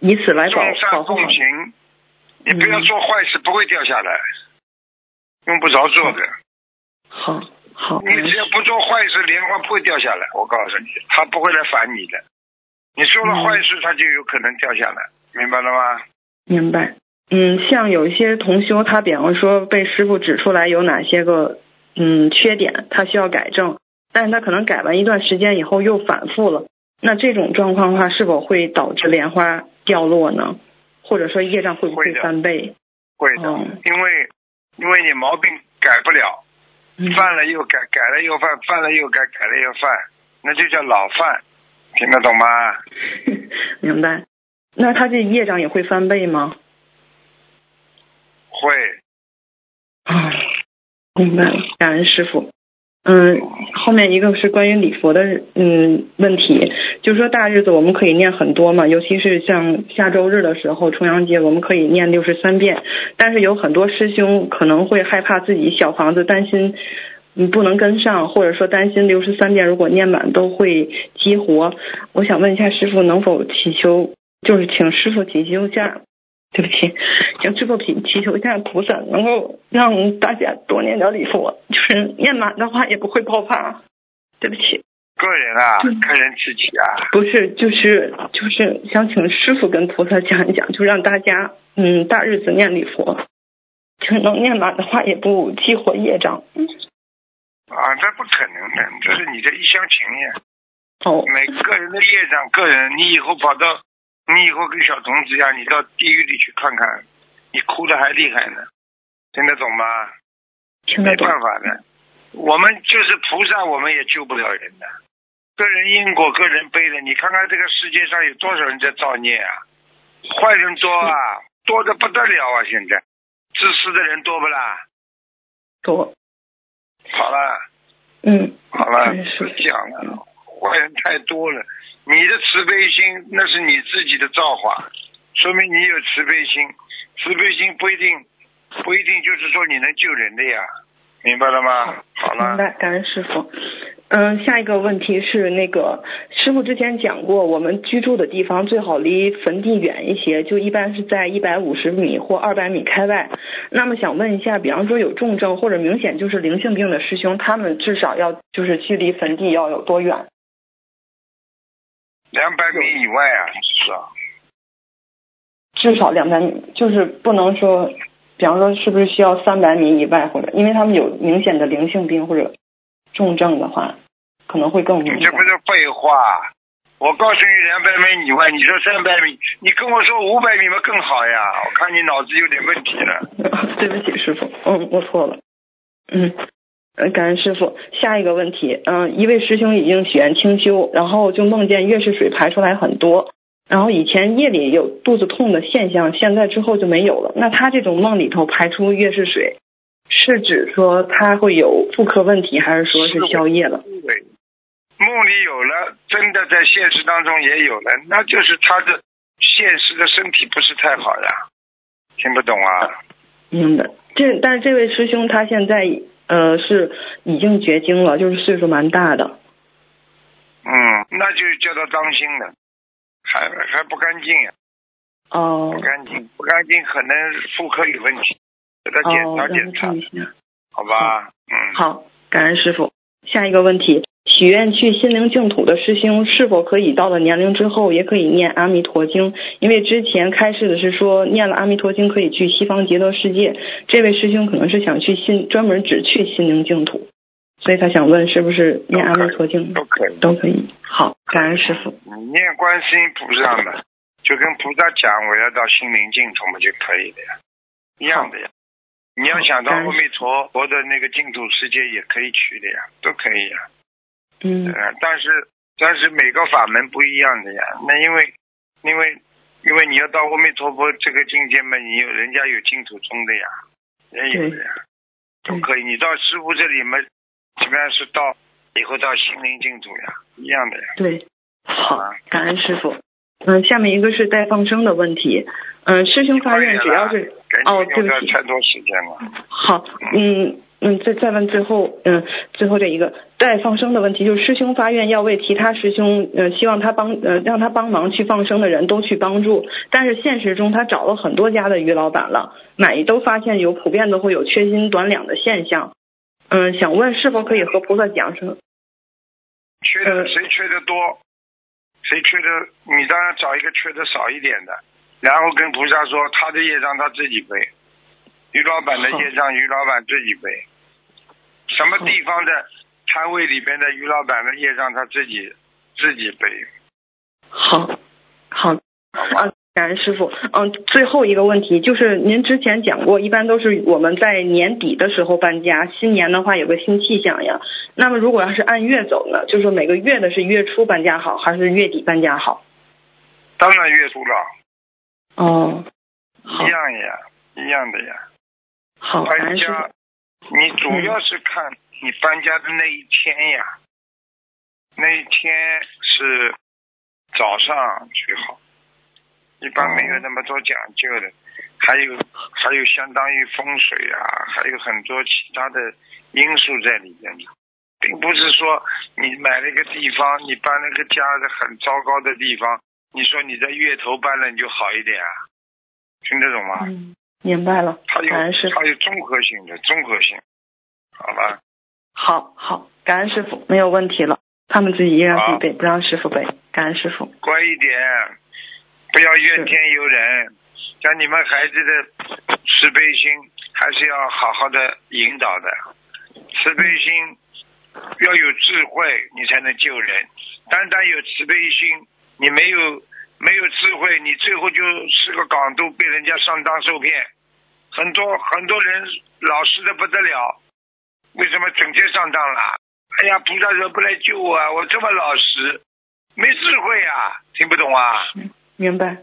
以此来保保护好。奉行，你不要做坏事，不会掉下来，用不着做的。好，好，你只要不做坏事，莲花不会掉下来。我告诉你，他不会来烦你的。你做了坏事，他就有可能掉下来，明白了吗？明白。嗯，像有一些同修，他比方说被师傅指出来有哪些个嗯缺点，他需要改正，但是他可能改完一段时间以后又反复了。那这种状况的话，是否会导致莲花掉落呢？或者说业障会不会翻倍？会的，嗯因为因为你毛病改不了，嗯，犯了又改，改了又犯，犯了又改，改了又犯，那就叫老犯，听得懂吗？明白。那他这业障也会翻倍吗？会，啊，明白了，感恩师傅。嗯，后面一个是关于礼佛的嗯问题，就是说大日子我们可以念很多嘛，尤其是像下周日的时候，重阳节我们可以念六十三遍，但是有很多师兄可能会害怕自己小房子，担心嗯不能跟上，或者说担心六十三遍如果念满都会激活。我想问一下师傅，能否祈求，就是请师傅祈求一下对不起，请师傅祈祈求一下菩萨，能够让大家多念点礼佛，就是念满的话也不会爆发。对不起，个人啊，嗯个人自己啊，不是，就是就是想请师傅跟菩萨讲一讲，就让大家嗯大日子念礼佛，就能念满的话也不激活业障。啊，这不可能的，这是你的一厢情愿。哦，每个人的业障，个人，你以后跑到，你以后跟小童子一样，你到地狱里去看看，你哭的还厉害呢，听得懂吗？没听得懂。办法的，我们就是菩萨，我们也救不了人的。个人因果，个人背的。你看看这个世界上有多少人在造孽啊？坏人多啊，多的不得了啊！现在，自私的人多不啦？多。好了，嗯，好了，不讲了，坏人太多了。你的慈悲心那是你自己的造化，说明你有慈悲心。慈悲心不一定不一定就是说你能救人的呀，明白了吗？好了。明白，感恩师傅。嗯，下一个问题是那个师傅之前讲过，我们居住的地方最好离坟地远一些，就一般是在一百五十米或二百米开外。那么想问一下，比方说有重症或者明显就是灵性病的师兄，他们至少要就是距离坟地要有多远？两百米以外啊，是啊，至少两百米，就是不能说，比方说是不是需要三百米以外，或者因为他们有明显的灵性病或者重症的话，可能会更你这不。是废话。我告诉你，两百米以外，你说三百米，你跟我说五百米嘛更好呀。我看你脑子有点问题了。对不起，师傅，嗯，我错了，嗯，呃，感恩师傅。下一个问题，嗯，一位师兄已经许愿清修，然后就梦见月事水排出来很多，然后以前夜里有肚子痛的现象，现在之后就没有了。那他这种梦里头排出月事水，是指说他会有妇科问题，还是说是宵夜了？对，梦里有了，真的在现实当中也有了，那就是他的现实的身体不是太好呀。听不懂啊？明白。这但是这位师兄他现在呃是已经绝经了，就是岁数蛮大的。嗯，那就叫他当心了，还还不干净呀，哦不干净，不干净，可能妇科有问题，给他检哦，查检查看，一下。好吧？嗯，好，感恩师傅。下一个问题，许愿去心灵净土的师兄是否可以到了年龄之后也可以念阿弥陀经？因为之前开示的是说念了阿弥陀经可以去西方极乐世界，这位师兄可能是想去心专门只去心灵净土，所以他想问是不是念阿弥陀经都可以。都可以？好，感恩师傅。你念观世音菩萨嘛，就跟菩萨讲我要到心灵净土嘛就可以了呀，一样的呀。你要想到阿弥陀佛的那个净土世界也可以去的呀，都可以呀。嗯呃，但是但是每个法门不一样的呀。那因为因为因为你要到阿弥陀佛这个境界嘛，你有人家有净土宗的呀，人有的呀，都可以。你到师傅这里嘛，基本上是到以后到心灵净土呀，一样的呀。对，好，感恩师傅。嗯，下面一个是带放生的问题。嗯，师兄发愿只要是赶哦，对不起，太多时间了。好，嗯嗯，嗯再再问最后，嗯，最后这一个带放生的问题，就是师兄发愿要为其他师兄，呃，希望他帮，呃，让他帮忙去放生的人都去帮助，但是现实中他找了很多家的鱼老板了，满意都发现有普遍都会有缺斤短两的现象，嗯，想问是否可以和菩萨讲声，缺的谁缺的多，谁缺的，你当然找一个缺的少一点的，然后跟菩萨说他的业障他自己背，于老板的业障于老板自己背，什么地方的摊位里边的于老板的业障他自己自己背，好，好，啊，感恩师傅。嗯，最后一个问题就是，您之前讲过，一般都是我们在年底的时候搬家，新年的话有个新气象呀。那么如果要是按月走呢，就是说每个月的是月初搬家好，还是月底搬家好？当然月初了，哦，一好，样呀，一样的呀。好，感搬家傅。，你主要是看你搬家的那一天呀，那一天是早上最好，一般没有那么多讲究的，还有还有相当于风水啊，还有很多其他的因素在里面。的，并不是说你买了一个地方，你搬了个家的很糟糕的地方，你说你在月头搬了你就好一点啊，听得懂吗？嗯，明白了，它有感恩师傅。它有综合性的综合性，好吧？好好，感恩师傅，没有问题了。他们自己依然自己背，不让师傅背。感恩师傅。乖一点，不要怨天尤人。像你们孩子的慈悲心，还是要好好的引导的。慈悲心要有智慧，你才能救人。单单有慈悲心，你没有没有智慧，你最后就是个港督，被人家上当受骗。很多很多人老实的不得了，为什么整天上当了？哎呀，菩萨说不来救我啊！我这么老实，没智慧啊，听不懂啊？明白。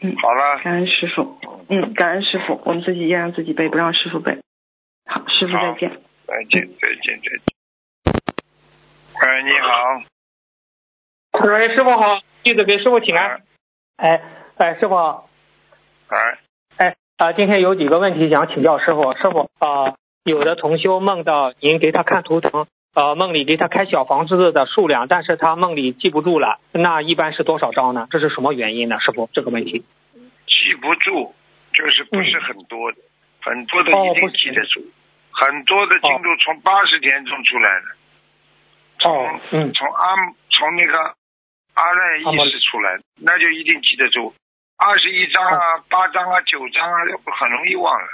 嗯，好了，感恩师傅。嗯，感恩师傅，我们自己也让自己背，不让师傅背。好，师傅再见。再见，再见，再见。哎，你好。喂，师傅好，弟子给师傅请安。哎哎，师傅。哎。哎啊，今天有几个问题想请教师傅。师傅啊，有的同修梦到您给他看图腾，呃，梦里给他开小房子的数量，但是他梦里记不住了，那一般是多少张呢？这是什么原因呢？师傅，这个问题。记不住，就是不是很多的，很多的一定记得住，很多的进度从八十天中出来的，哦从从阿从那个阿赖意识出来，那就一定记得住。二十一章啊，八章啊，九章啊，很容易忘了。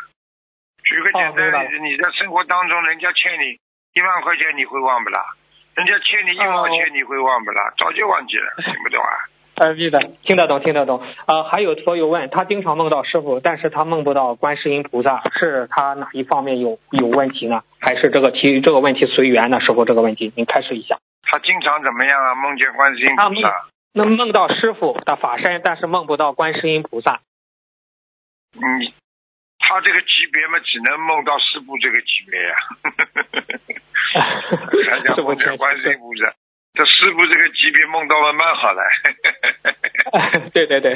举个简单例子，你在生活当中，人家欠你一万块钱，你会忘不啦？人家欠你一毛钱，你会忘不啦？早就忘记了，听不懂啊？呃，记得，听得懂，听得懂。啊，还有所有问，他经常梦到师傅，但是他梦不到观世音菩萨，是他哪一方面有有问题呢？还是这个题这个问题随缘呢？师傅，这个问题您开始一下。他经常怎么样啊？梦见观世音菩萨。那梦到师傅的法身，但是梦不到观世音菩萨。你，他这个级别嘛，只能梦到师傅这个级别呀。还想梦见观世音菩萨，这师傅这个级别梦到了蛮好的。对 对对，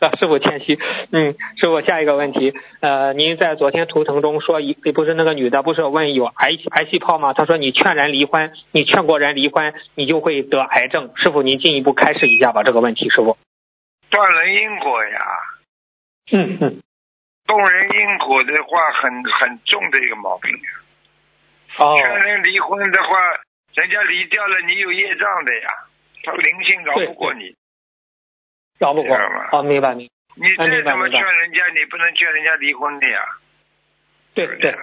啊，师傅谦虚。嗯，师傅下一个问题，呃，您在昨天图腾中说一不是那个女的不是问有癌癌细胞吗？她说你劝人离婚，你劝过人离婚，你就会得癌症。师傅您进一步开示一下吧这个问题，师傅。断人因果呀。嗯嗯。动人因果的话，很很重的一个毛病。哦。劝人离婚的话，人家离掉了，你有业障的呀，他灵性饶不过你。饶不过哦，明白明。你再怎么劝人家，你不能劝人家离婚的呀。对对，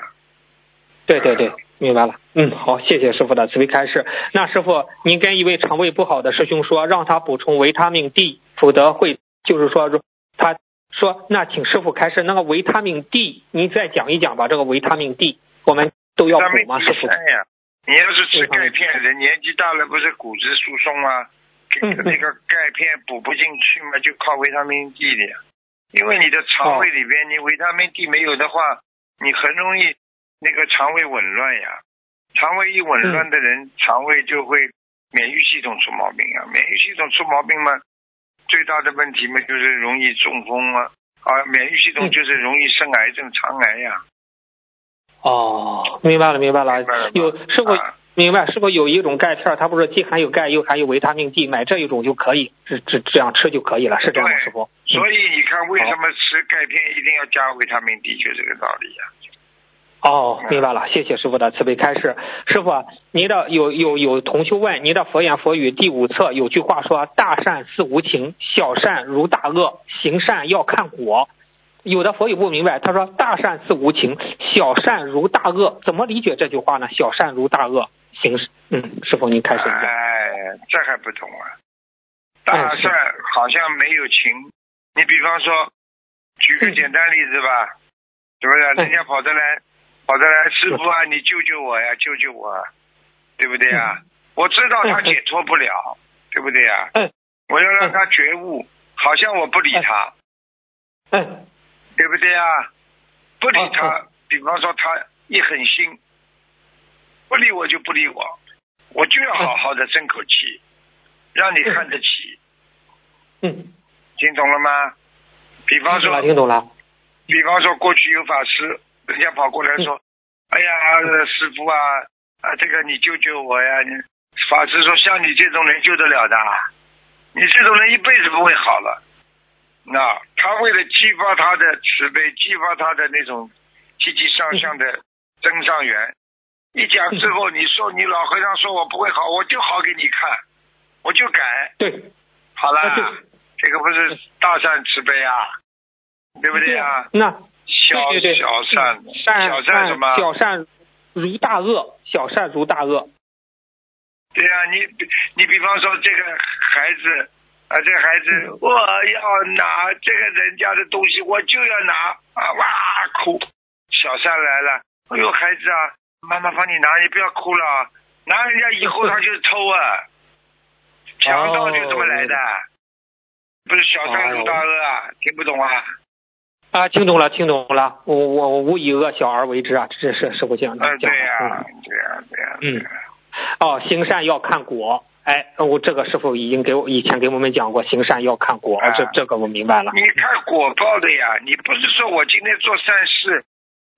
对对对，明白了。嗯，好，谢谢师傅的慈悲开示。那师傅，您跟一位肠胃不好的师兄说，让他补充维他命 D，否则会就是说，他说那请师傅开示那个维他命 D，您再讲一讲吧。这个维他命 D，我们都要补吗？师傅？你要是吃钙片，人年纪大了不是骨质疏松吗？那个钙片补不进去嘛，就靠维他命 D 的呀。因为你的肠胃里边，你维他命 D 没有的话，你很容易那个肠胃紊乱呀。肠胃一紊乱的人，肠胃就会免疫系统出毛病啊。免疫系统出毛病嘛，最大的问题嘛就是容易中风啊。啊，免疫系统就是容易生癌症、肠癌呀。哦，明白了，明白了。有师傅。明白，是不有一种钙片？它不是既含有钙又含有维他命 D，买这一种就可以，这这这样吃就可以了，是这样，师傅。所以你看，为什么吃钙片一定要加维他命 D，就这个道理呀。哦，明白了，谢谢师傅的慈悲开示。师傅，您的有有有同修问，您的佛言佛语第五册有句话说：“大善似无情，小善如大恶，行善要看果。”有的佛友不明白，他说：“大善似无情，小善如大恶。”怎么理解这句话呢？小善如大恶。行，嗯，师傅您开始。哎，这还不懂啊？大善好像没有情。你比方说，举个简单例子吧，是不是？人家跑得来，跑得来，师傅啊，你救救我呀，救救我，对不对呀？我知道他解脱不了，对不对呀？嗯。我要让他觉悟，好像我不理他。嗯。对不对啊？不理他，比方说他一狠心。不理我就不理我，我就要好好的争口气，让你看得起。嗯，听懂了吗？比方说，听懂了。比方说，过去有法师，人家跑过来说：“哎呀，师傅啊，啊，这个你救救我呀！”法师说：“像你这种人救得了的？你这种人一辈子不会好了。”那他为了激发他的慈悲，激发他的那种积极向上的增上缘。一讲之后，你说你老和尚说我不会好，我就好给你看，我就改。对，好了，啊这个不是大善慈悲啊，对不对啊？那小小善，善小善什么？小善如大恶，小善如大恶。对呀、你比你比方说这个孩子啊，这个孩子我要拿这个人家的东西，我就要拿啊，哇哭，小三来了，哎呦孩子啊，妈妈帮你拿，你不要哭了啊，拿人家以后他就偷啊，强盗就这么来的，不是小三入大恶啊，听不懂啊？啊，听懂了，听懂了，我我我勿以恶小而为之啊，这是师傅讲的。嗯，对呀、对呀、对呀、嗯哦，行善要看果。哎，我这个师傅已经给我以前给我们讲过，行善要看果，啊这这个我明白了。你看果报的呀，你不是说我今天做善事，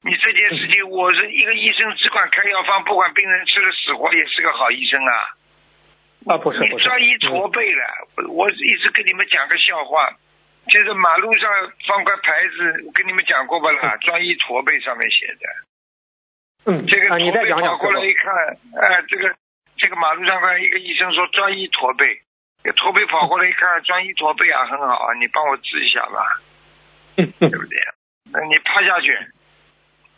你这件事情我是一个医生，只管开药方，不管病人吃了死活，也是个好医生啊。啊，不是不是，你专一嗯驼背了，我我一直跟你们讲个笑话，就是马路上放块牌子，我跟你们讲过吧啦，专一驼背上面写的。嗯，啊，这个驼你再背跑。过来一看，哎、这个这个马路上看一个医生说专一驼背，这个驼背跑过来一看，专一驼背啊，很好啊，你帮我治一下吧。对不对？那你趴下去，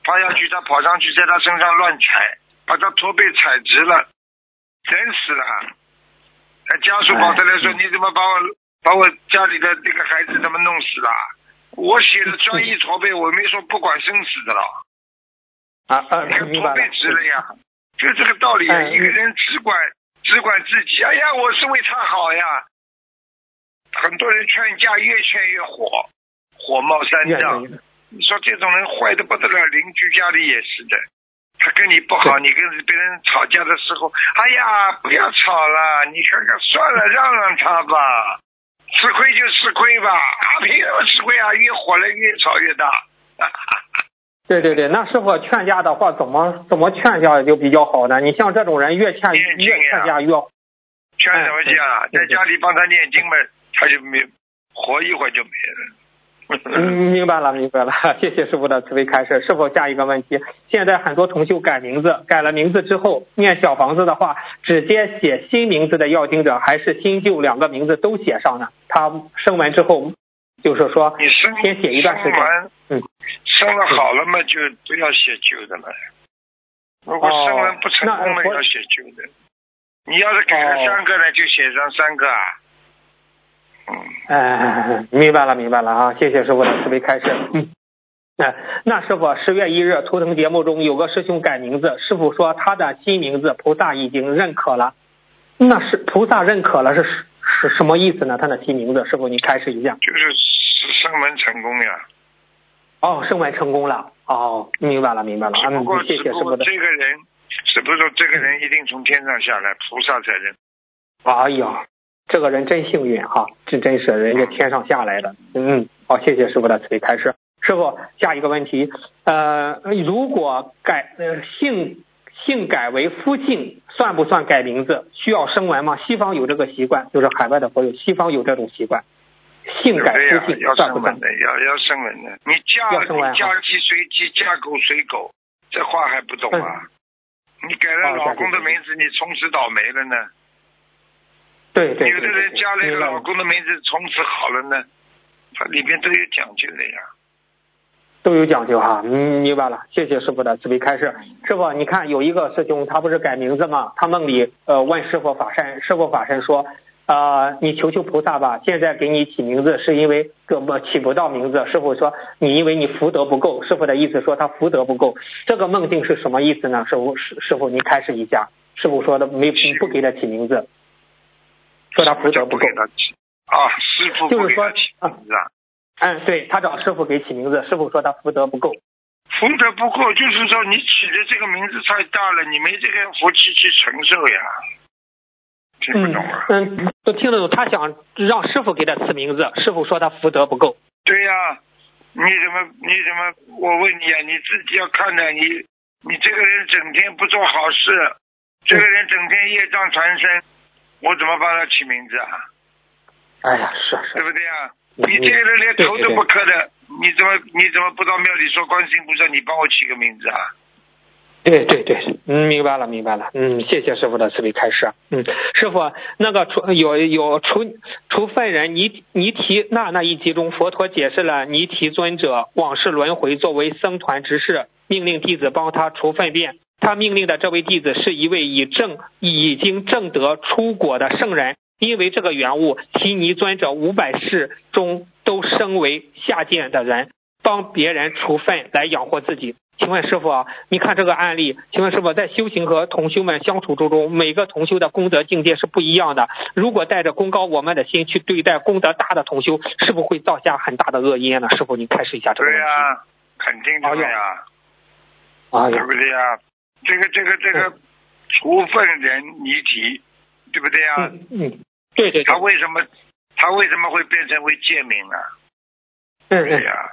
趴下去，他跑上去，在他身上乱踩，把他驼背踩直了，整死了。他家属跑过来说：“哎你怎么把我把我家里的这个孩子怎么弄死了？”我写的专一驼背，我没说不管生死的了。啊啊你，看明白了驼背。直了呀，就这个道理一个人只管只管自己，哎呀，我是为他好呀。很多人劝架越劝越火，火冒三丈。你说这种人坏的不得了，邻居家里也是的。他跟你不好，你跟别人吵架的时候，哎呀，不要吵了，你看看，算了，让让他吧，吃亏就吃亏吧，啊，凭什么吃亏啊？越火了，越吵越大。对对对，那师傅劝架的话，怎么怎么劝架就比较好呢？你像这种人越劝念经呀越劝架越劝什么架？哎在家里帮他念经嘛，他就没活一会儿就没了。嗯，明白了，明白了，谢谢师傅的慈悲开示。是否，下一个问题，现在很多同修改名字，改了名字之后念小房子的话，直接写新名字的要经者，还是新旧两个名字都写上呢？他生完之后，就是说你先写一段时间，嗯，生了好了嘛，就不要写旧的了。如果生了不成功了，哦要写旧的。你要是改了哦三个呢，就写上三个啊。嗯，哎，明白了，明白了啊！谢谢师傅的慈悲开示。嗯，哎，那师傅，十月一日图腾节目中有个师兄改名字，师傅说他的新名字菩萨已经认可了。那是菩萨认可了是是什么意思呢？他的新名字，师傅你开示一下。就是生门成功呀。哦，升完成功了。哦，明白了，明白了。只不过，嗯，谢谢师傅的。这个人，只不过说这个人一定从天上下来，菩萨才认。哎呀，这个人真幸运哈，这真是人家天上下来的。嗯，好，谢谢师傅的慈悲开示。师傅，下一个问题，呃，如果改呃姓姓改为夫姓，算不算改名字？需要声纹吗？西方有这个习惯，就是海外的朋友，西方有这种习惯，姓改对呀要？生文的，要要生文的。你嫁嫁鸡随鸡，嫁狗随狗，这话还不懂啊？你改了哦老公的名字，你从此倒霉了呢。对对对有的人对加了一个老公的名字，从此好了呢，它里边都有讲究的呀。都有讲究哈，嗯，明白了，谢谢师傅的慈悲开示。师傅，你看有一个师兄，他不是改名字吗？他梦里呃问师傅法身，师傅法身说，呃，你求求菩萨吧，现在给你起名字是因为个不起不到名字。师傅说你因为你福德不够，师傅的意思说他福德不够。这个梦境是什么意思呢？师傅师师傅你开示一下。师傅说的没不给他起名字，说他福德不够不给。他起啊，师傅就是说起名字啊。嗯，对他找师傅给起名字，师傅说他福德不够。福德不够，就是说你起的这个名字太大了，你没这个福气去承受呀。听不嗯懂啊？嗯，都听得懂。他想让师傅给他赐名字，师傅说他福德不够。对呀、你怎么你怎么？我问你啊，你自己要看的，你你这个人整天不做好事，这个人整天业障缠身，我怎么帮他起名字啊？哎呀，是是，对不对啊？嗯你这个人连头都对对对不磕的，你怎么你怎么不到庙里说观世音菩萨，你帮我起个名字啊？对对对，嗯，明白了明白了，嗯，谢谢师傅的慈悲开示。嗯，师傅，那个除有有除除犯人尼尼提那那一集中，佛陀解释了尼提尊者往事轮回作为僧团执事，命令弟子帮他除粪便。他命令的这位弟子是一位已证已经证得出果的圣人，因为这个缘故，提尼尊者五百世中都升为下贱的人，帮别人除粪来养活自己。请问师傅啊，你看这个案例，请问师傅在修行和同修们相处之中，每个同修的功德境界是不一样的。如果带着功高我慢的心去对待功德大的同修，是不是会造下很大的恶因呢？师傅，您开始一下这个问题。对呀、肯定的呀，哎对不，对呀？这个这个这个除粪人泥体，对不对呀？嗯嗯，对对对，他为什么他为什么会变成为贱民呢？嗯嗯对呀，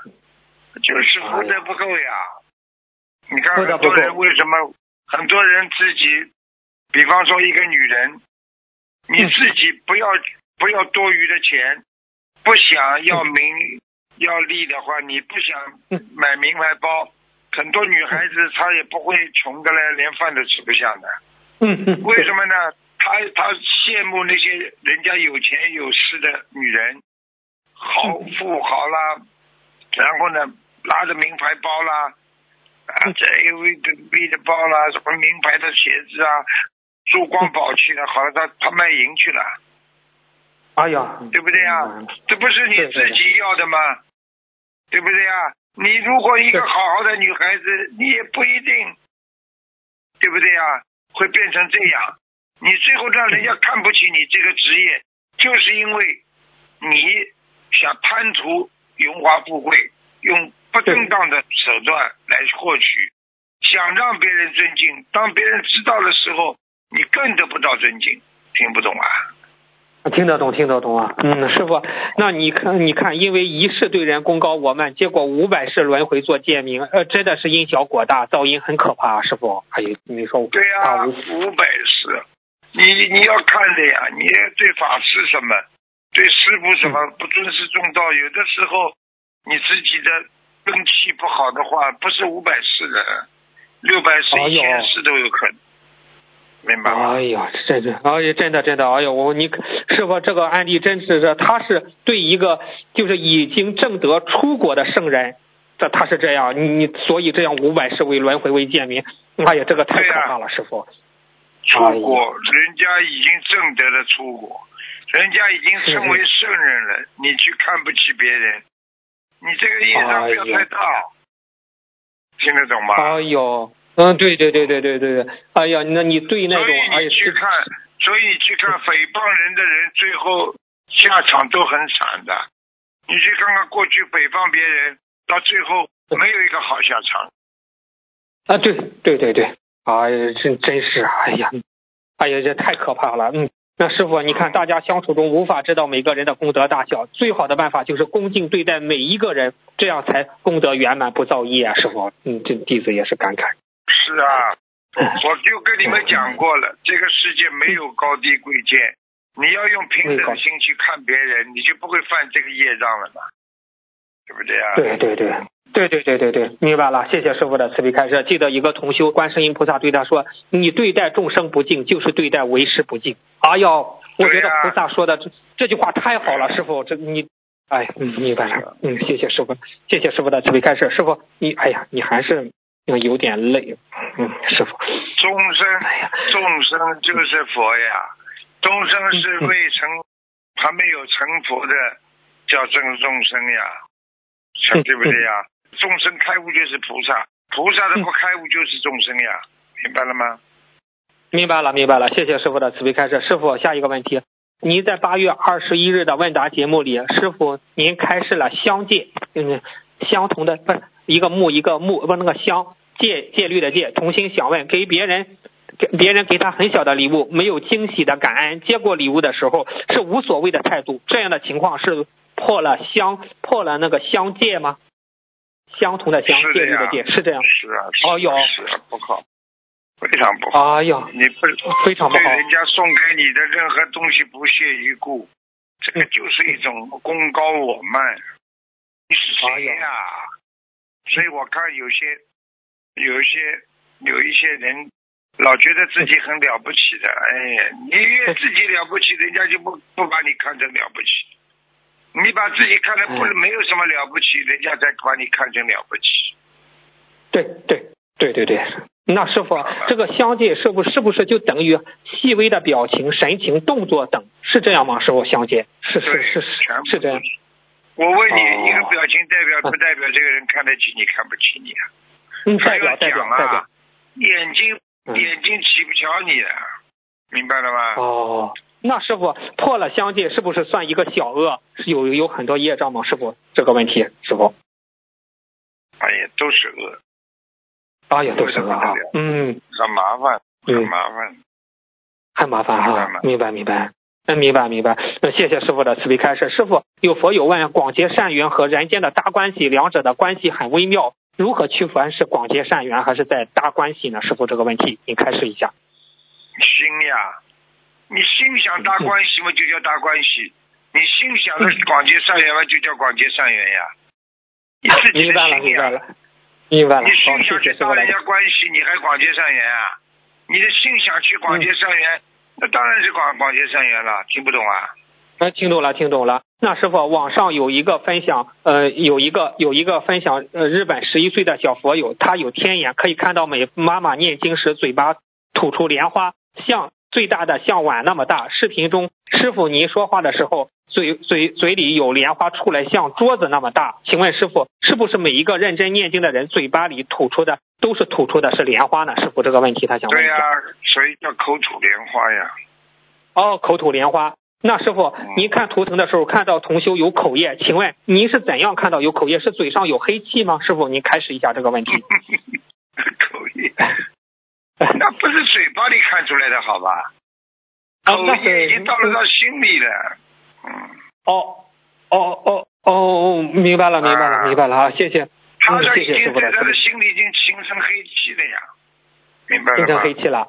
就是福德不够呀。你看很多人为什么很多人自己，比方说一个女人，你自己不要不要多余的钱，不想要名要利的话，你不想嗯买名牌包，很多女孩子她也不会穷的嘞，连饭都吃不下的。嗯。嗯，为什么呢？她她羡慕那些人家有钱有势的女人，豪富豪啦，然后呢，拿着名牌包啦，啊，这 LV 的 B 的包啦，什么名牌的鞋子啊，珠光宝气的，好了，他他卖淫去了，哎呀，对不对呀、嗯？这不是你自己要的吗？对不对呀、你如果一个好好的女孩子，你也不一定，对不对呀、会变成这样。你最后让人家看不起你这个职业，就是因为你想贪图荣华富贵，用不正当的手段来获取，想让别人尊敬。当别人知道的时候，你更得不到尊敬。听不懂啊？听得懂，听得懂啊。嗯，师傅，那你看，你看，因为一世对人功高我慢，结果五百世轮回做贱民，呃，真的是因小果大，噪音很可怕、啊。师傅，还有你说对呀、啊，五百世，你你要看的呀，你对法师什么，对师傅什么不尊师重道，有的时候你自己的根气不好的话，不是五百世的，六百世、一千世都有可能，明白吗？哎呀，真的，哎呀，真的真的，哎呀，我你师傅这个案例真是这，他是对一个就是已经证得出国的圣人，这他是这样，你你所以这样五百世为轮回为贱民，哎呀，这个太可怕了，师傅。出国，人家已经证得了出国，人家已经成为圣人了，你去看不起别人，你这个业障不要太大，听得懂吗？哎呦，嗯，对对对对对对对，哎呀，那你对那种，哎呀，以你去看，所以去看诽谤人的人，最后下场都很惨的。你去看看过去诽谤别人，到最后没有一个好下场。啊，对对对对，哎呀，真真是，哎呀，哎呀，这太可怕了，嗯。那师傅，你看大家相处中无法知道每个人的功德大小，最好的办法就是恭敬对待每一个人，这样才功德圆满不造业啊！师傅，嗯，这弟子也是感慨。是啊，我就跟你们讲过了，这个世界没有高低贵贱，你要用平等心去看别人，你就不会犯这个业障了嘛，对不对啊？对对对。对对对对对，明白了，谢谢师傅的慈悲开示。记得一个同修，观世音菩萨对他说：“你对待众生不敬，就是对待为师不敬。”哎呦，我觉得菩萨说的这这句话太好了，师傅，这你，哎，嗯，明白了，嗯，谢谢师傅，谢谢师傅的慈悲开示。师傅，你，哎呀，你还是有点累，嗯，师傅。众生，众生就是佛呀，众生是未成，还没有成佛的，叫正众生呀，对不对呀？众生开悟就是菩萨，菩萨的不开悟就是众生呀，明白了吗？明白了，明白了，谢谢师傅的慈悲开示。师傅，下一个问题，您在八月二十一日的问答节目里，师傅您开示了相戒，嗯，相同的不是一个木一个木不那个相戒戒律的戒，同心想问，给别人给别人给他很小的礼物，没有惊喜的感恩，接过礼物的时候是无所谓的态度，这样的情况是破了相破了那个相戒吗？相同的相戒律的戒是这样。是啊，哦有是啊，不好，非常不好。哎呀，你不非常不好对人家送给你的任何东西不屑一顾，这个就是一种功高我慢。你是谁呀、所以我看有些有些有一些人老觉得自己很了不起的，哎，你越自己了不起，人家就不不把你看成了不起。你把自己看得不嗯没有什么了不起，人家才把你看成了不起。对对对对对。那师傅，这个相见是不是不是就等于细微的表情、神情、动作等，是这样吗？师傅，相见是是，是是是这样我问你，哦一个表情代表不代表这个人看得起你，看不起你啊？嗯，代表代表讲代表啊。，眼睛嗯眼睛起不瞧你啊，明白了吗？哦，那师傅破了相戒是不是算一个小恶？是有有很多业障吗？师傅这个问题，师傅，哎呀，都是恶，哎呀，都是恶啊嗯很麻烦，很嗯，麻烦。很麻烦哈明白，明白明白。嗯，明白明白。那谢谢师傅的慈悲开示。师傅有佛友问，广结善缘和人间的搭关系，两者的关系很微妙，如何区分是广结善缘还是在搭关系呢？师傅这个问题，您开示一下。心呀，你心想大关系嘛，就叫大关系；你心想的广结善缘嘛，就叫广结善缘呀。你自己的明白了心呀，明白了明白了。你，心想去搭人。家关系，你还广结善缘啊？你的心想去广结善缘，那当然是广广结善缘了。听不懂啊？啊，听懂了，听懂了。那师傅，网上有一个分享，呃，有一个有一个分享，呃，日本十一岁的小佛友，他有天眼，可以看到每妈妈念经时嘴巴吐出莲花，像最大的像碗那么大。视频中，师傅您说话的时候，嘴嘴嘴里有莲花出来，像桌子那么大。请问师傅，是不是每一个认真念经的人嘴巴里吐出的都是吐出的是莲花呢？师傅这个问题他想问一下。对呀、所以叫口吐莲花呀。哦，口吐莲花。那师傅，您看图腾的时候看到同修有口业，请问您是怎样看到有口业？是嘴上有黑气吗？师傅，您开始一下这个问题。口业，那不是嘴巴里看出来的好吧？啊，口那业已经到了到心里了。嗯，哦哦哦哦，明白了，明白了，啊明白了啊！谢谢，嗯，他这已经在他心里已经形成黑气了呀，明白了形成？黑气了。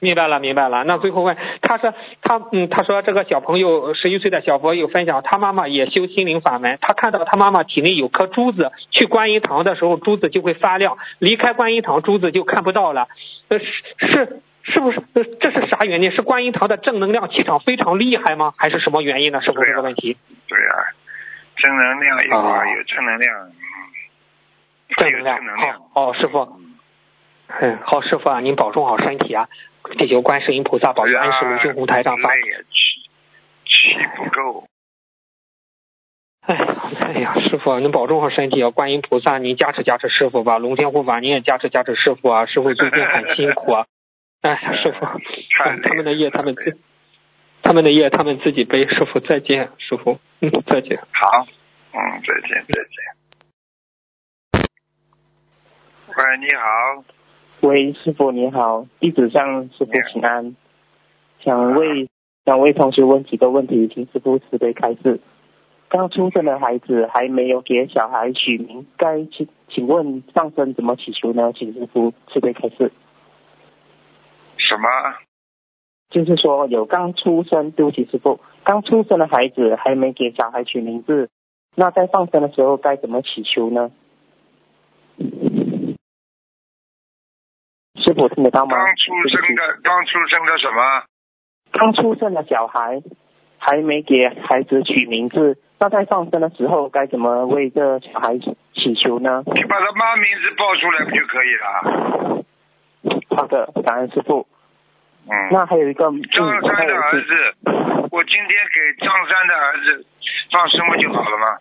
明白了，明白了。那最后问，他说他嗯，他说这个小朋友十一岁的小朋友分享，他妈妈也修心灵法门，他看到他妈妈体内有颗珠子，去观音堂的时候珠子就会发亮，离开观音堂珠子就看不到了。呃，是是是不是？呃这是啥原因？是观音堂的正能量气场非常厉害吗？还是什么原因呢？师傅对啊这个问题，对呀、正能量有啊，哦有正能量，正能量正能量。好，哦，师傅，嗯，好，师傅啊，您保重好身体啊！地球观世音菩萨保佑安师卢俊宏台上发气不够。哎呀，哎呀，师傅，您保重好身体啊！观音菩萨，您加持加持师傅吧；龙天护法，您也加持加持师傅啊！师傅最近很辛苦啊！哎呀，师傅，他们的业他们自，他们的业他们自己背。师傅再见，师傅，嗯，再见。好，嗯，再见，再见。喂，你好，喂，师傅你好，弟子向师傅请安，想为想为同学问几个问题，请师傅慈悲开示。刚出生的孩子还没有给小孩取名，该请请问上身怎么祈求呢？请师傅慈悲开示。什么？就是说有刚出生，对不起师傅，刚出生的孩子还没给小孩取名字，那在放生的时候该怎么祈求呢？师傅听得到吗？刚出生的，刚出生的什么？刚出生的小孩还没给孩子取名字，那在放生的时候该怎么为这小孩祈求呢？你把他妈名字报出来不就可以了？好的，感恩师傅。嗯。那还有一个，嗯，张三的儿，子，我今天给张三的儿子放生不就好了吗？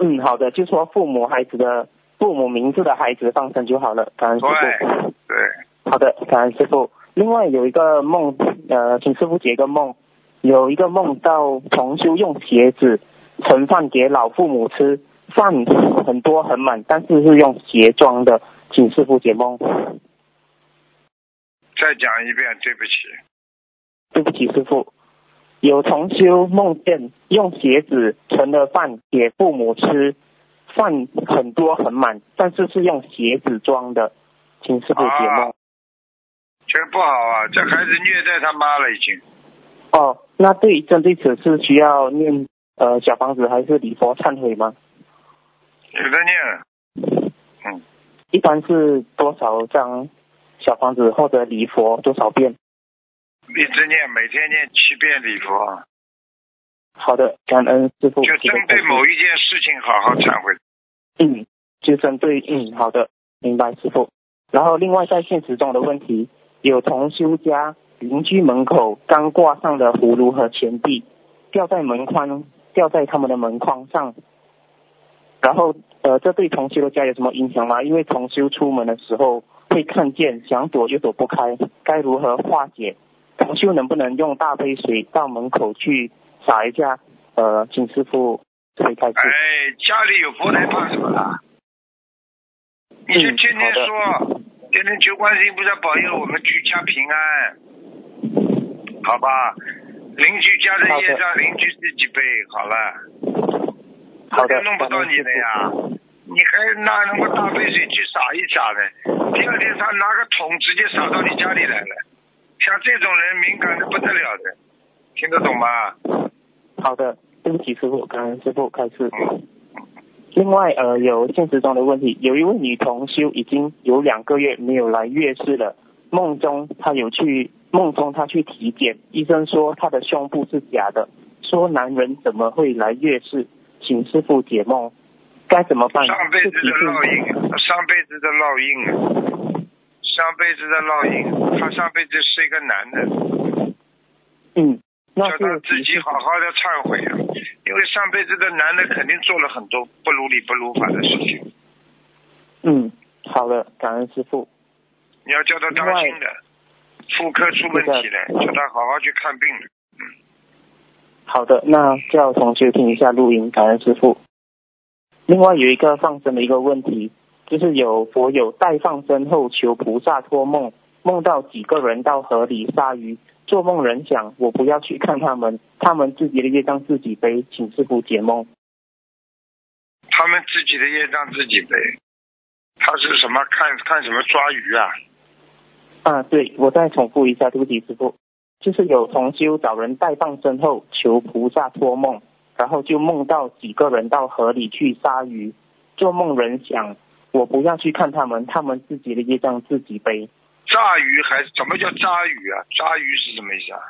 嗯，好的，就说父母孩子的父母名字的孩子放生就好了，感恩师傅。对，好的，感恩师傅。另外有一个梦，呃，请师傅解个梦。有一个梦到重修用鞋子盛饭给老父母吃，饭很多很满，但是是用鞋装的，请师傅解梦。再讲一遍，对不起。对不起，师傅。有重修梦见用鞋子盛了饭给父母吃，饭很多很满，但是是用鞋子装的，请师傅解梦。啊这不好啊！这孩子虐待他妈了已经。哦，那对针对此事需要念呃小房子还是礼佛忏悔吗？有的念，嗯，一般是多少张小房子或者礼佛多少遍？一直念，每天念七遍礼佛，好的，感恩师傅。就针对某一件事情好好忏悔。嗯，就针对嗯，好的，明白师傅。然后另外在现实中的问题，有同修家邻居门口刚挂上的葫芦和钱币掉在门框，掉在他们的门框上。然后呃，这对同修的家有什么影响吗？因为同修出门的时候会看见，想躲又躲不开，该如何化解？同修能不能用大杯水到门口去洒一下？呃，请师傅推开。哎，家里有佛台怕什么啦？你就天天说，天天求观世音菩萨保佑我们居家平安，好吧？邻居家的业障，邻居自己背好了。好的。弄不到你的呀，你还拿那么大杯水去洒一洒呢？第二天他拿个桶直接洒到你家里来了。像这种人敏感的不得了的，听得懂吗？好的，对不起师傅，感恩师傅开始。另外呃，有现实中的问题，有一位女同修已经有两个月没有来月事了，梦中她有去梦中他去体检，医生说他的胸部是假的，说男人怎么会来月事，请师傅解梦，该怎么办？上辈子的烙印，上辈子的烙印，上辈子的烙印，他上辈子是一个男的。嗯。叫他自己好好的忏悔啊！因为上辈子的男的肯定做了很多不如理不如法的事情。嗯，好的，感恩师傅。你要叫他当心的，妇科出问题了，叫他好好去看病了。嗯。好的，那叫同学听一下录音，感恩师傅。另外有一个放生的一个问题，就是有佛友待放生后求菩萨托梦，梦到几个人到河里杀鱼。做梦人想，我不要去看他们，他们自己的业障自己背，请师傅解梦。他们自己的业障自己背，他是什么？看看什么抓鱼啊？啊，对，我再重复一下，对不起，师傅，就是有同修找人代放身后求菩萨托梦，然后就梦到几个人到河里去杀鱼。做梦人想，我不要去看他们，他们自己的业障自己背。炸鱼还是什么叫炸鱼啊？炸鱼是什么意思啊？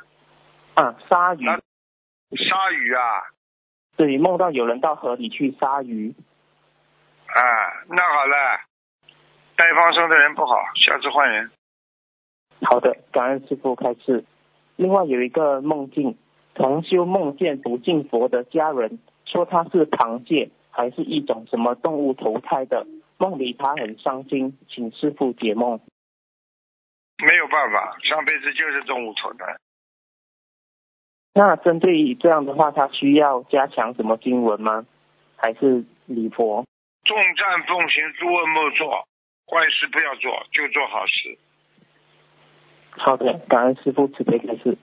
啊，鲨鱼。鲨鱼啊？对，梦到有人到河里去杀鱼。啊，那好了，带放生的人不好，下次换人。好的，感恩师傅开示。另外有一个梦境，同修梦见不敬佛的家人，说他是螃蟹，还是一种什么动物投胎的？梦里他很伤心，请师傅解梦。没有办法，上辈子就是动物投胎。那针对这样的话，他需要加强什么经文吗？还是礼佛？重赞奉行，诸恶莫作，坏事不要做，就做好事。好的，感恩师傅慈悲开示。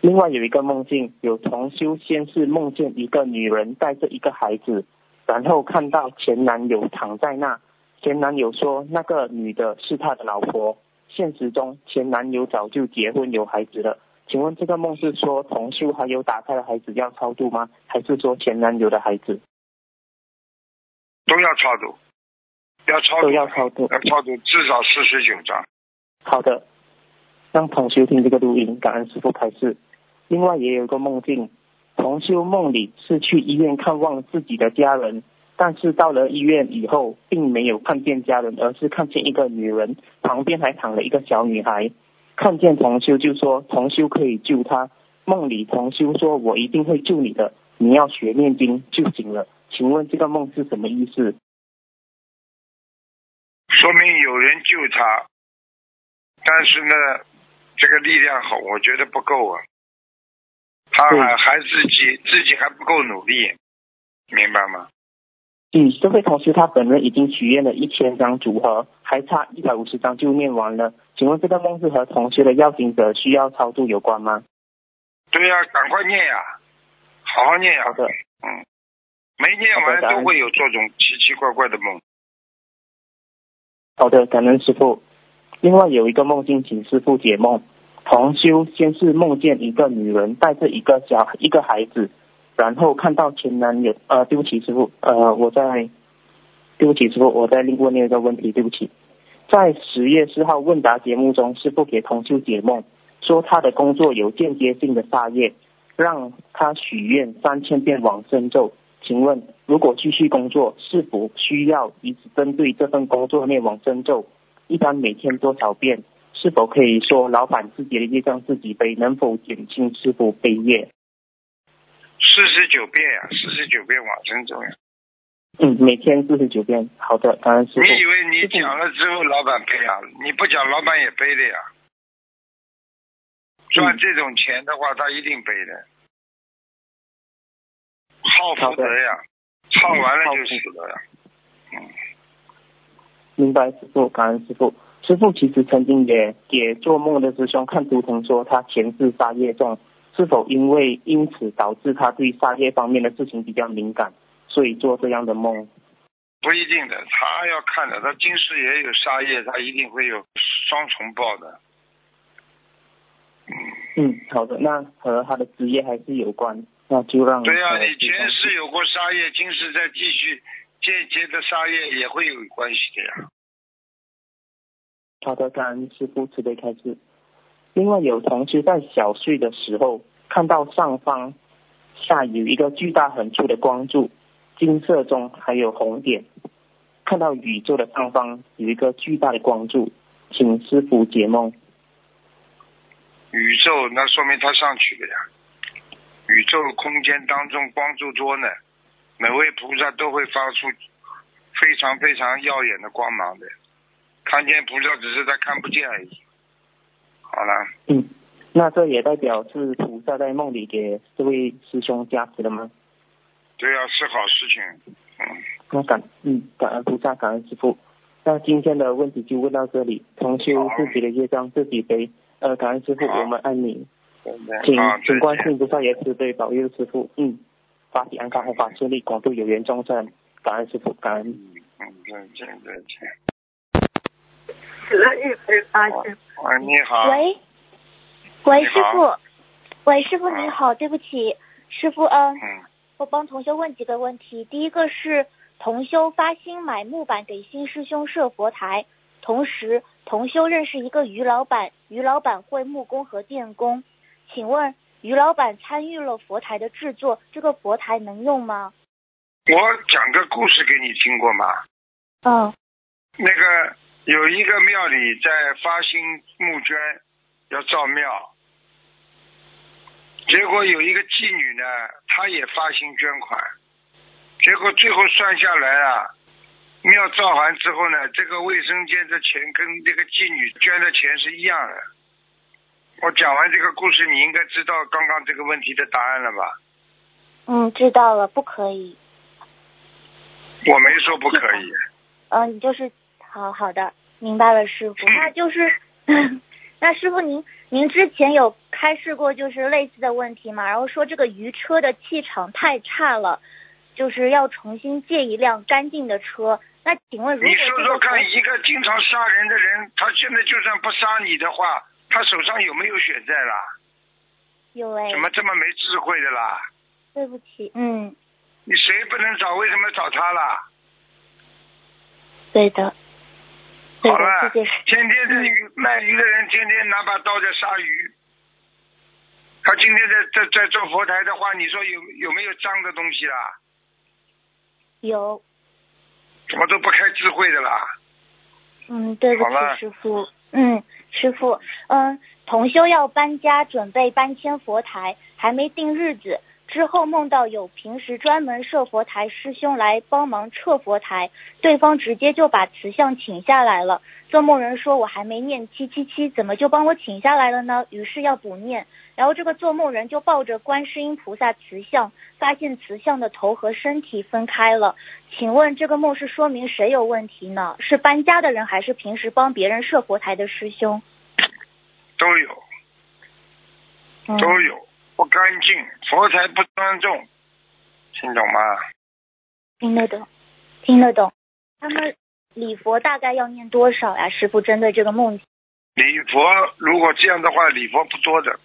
另外有一个梦境，有同修先是梦见一个女人带着一个孩子，然后看到前男友躺在那，前男友说那个女的是他的老婆。现实中，前男友早就结婚有孩子了。请问这个梦是说同修还有打胎的孩子要超度吗？还是说前男友的孩子都要超度？要超度？都要超度？要超度至少四十九张。好的，让同修听这个录音，感恩师傅开示。另外也有一个梦境，同修梦里是去医院看望自己的家人。但是到了医院以后，并没有看见家人，而是看见一个女人，旁边还躺了一个小女孩。看见同修就说同修可以救她。梦里同修说：“我一定会救你的，你要学念经就行了。”请问这个梦是什么意思？说明有人救他，但是呢，这个力量好，我觉得不够啊。他还还自己自己还不够努力，明白吗？嗯，这位同学他本人已经许愿了一千张组合，还差一百五十张就念完了。请问这个梦是和同学的要紧者需要超度有关吗？对呀，赶快念呀，好好念呀。好的。嗯，没念完都会有这种奇奇怪怪的梦。好的，感恩师傅。另外有一个梦境，请师傅解梦。同修先是梦见一个女人带着一个小一个孩子。然后看到前男友，呃，对不起师傅，呃，我在对不起，师傅，我在另问另一个问题，对不起。在十月四号问答节目中，师傅给同修解梦，说他的工作有间接性的杀业，让他许愿三千遍往生咒。请问，如果继续工作，是否需要一直针对这份工作念往生咒？一般每天多少遍？是否可以说老板自己的业障自己背？能否减轻师傅背业？四十九遍呀、四十九遍往生咒呀。嗯，每天四十九遍。好的，感恩师傅。你以为你讲了之后老板背啊？你不讲老板也背的呀。赚这种钱的话，他一定背的。耗福德呀，耗完了就死了呀。嗯，明白，师傅，感恩师傅。师傅其实曾经也给做梦的师兄看图腾，说他前世杀业重，是否因为因此导致他对杀业方面的事情比较敏感，所以做这样的梦？不一定的，他要看的，他今世也有杀业，他一定会有双重报的。嗯，嗯，好的，那和他的职业还是有关，那就让对呀、呃你前世有过杀业，今世再继续间接的杀业也会有关系的呀。好的，感恩师傅慈悲开示。另外，有同学在小睡的时候看到上方下有一个巨大很粗的光柱，金色中还有红点，看到宇宙的上方有一个巨大的光柱，请师傅解梦。宇宙那说明他上去了呀。宇宙空间当中光柱多呢，每位菩萨都会发出非常非常耀眼的光芒的。看见菩萨只是他看不见而已。好了，嗯，那这也代表是菩萨在梦里给这位师兄加持了吗？对啊、是好事情。嗯，那感嗯感恩菩萨，感恩师傅。那今天的问题就问到这里，同修自己的业障自己背。呃，感恩师傅，我们爱你。对对请好，请观再见世音菩萨也慈悲保佑师傅，嗯，法体安康，弘法顺利，广度有缘众生。感恩师傅，感恩。嗯嗯，再见再见。啊，喂，你好。喂，喂，你好师傅，喂，师傅你好，对不起，师傅，嗯，嗯，我帮同修问几个问题。第一个是同修发心买木板给新师兄设佛台，同时同修认识一个于老板，于老板会木工和电工，请问于老板参与了佛台的制作，这个佛台能用吗？我讲个故事给你听过吗？嗯那个有一个庙里在发心募捐，要造庙，结果有一个妓女呢，她也发心捐款，结果最后算下来啊，庙造完之后呢，这个卫生间的钱跟这个妓女捐的钱是一样的。我讲完这个故事，你应该知道刚刚这个问题的答案了吧？嗯，知道了，不可以。我没说不可以。嗯，你就是好好的，明白了，师傅。那就是，那师傅您您之前有开示过就是类似的问题嘛？然后说这个鱼车的气场太差了，就是要重新借一辆干净的车。那请问如果你说说看，一个经常杀人的人，他现在就算不杀你的话，他手上有没有血债啦？有哎，怎么这么没智慧的啦？对不起，嗯，你谁不能找？为什么找他啦？对的，对的，好了，谢谢天天在鱼卖鱼的人，天天拿把刀在杀鱼。他今天在在在做佛台的话，你说有有没有脏的东西啦？有，怎么都不开智慧的啦？嗯，对不起，师傅。嗯，师傅，嗯，同修要搬家，准备搬迁佛台，还没定日子。之后梦到有平时专门设佛台师兄来帮忙撤佛台，对方直接就把瓷像请下来了。做梦人说：“我还没念七七七，怎么就帮我请下来了呢？”于是要补念。然后这个做梦人就抱着观世音菩萨瓷像，发现瓷像的头和身体分开了。请问这个梦是说明谁有问题呢？是搬家的人，还是平时帮别人设佛台的师兄？都有嗯、都有，不干净，佛台不尊重，听懂吗？听得懂，听得懂。他们礼佛大概要念多少呀？师傅针对这个梦境，礼佛如果这样的话，礼佛不多的，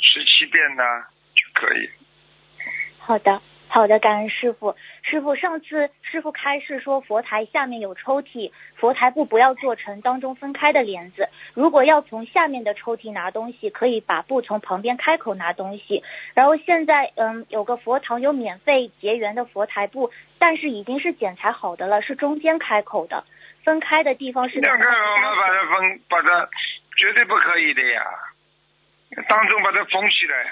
十七遍呢就可以。好的，好好的，感恩师傅。师傅，上次师傅开示说，佛台下面有抽屉，佛台布不要做成当中分开的帘子。如果要从下面的抽屉拿东西，可以把布从旁边开口拿东西。然后现在，嗯，有个佛堂有免费结缘的佛台布，但是已经是剪裁好的了，是中间开口的，分开的地方是两个我们把它分，把它绝对不可以的呀，当中把它缝起来呀。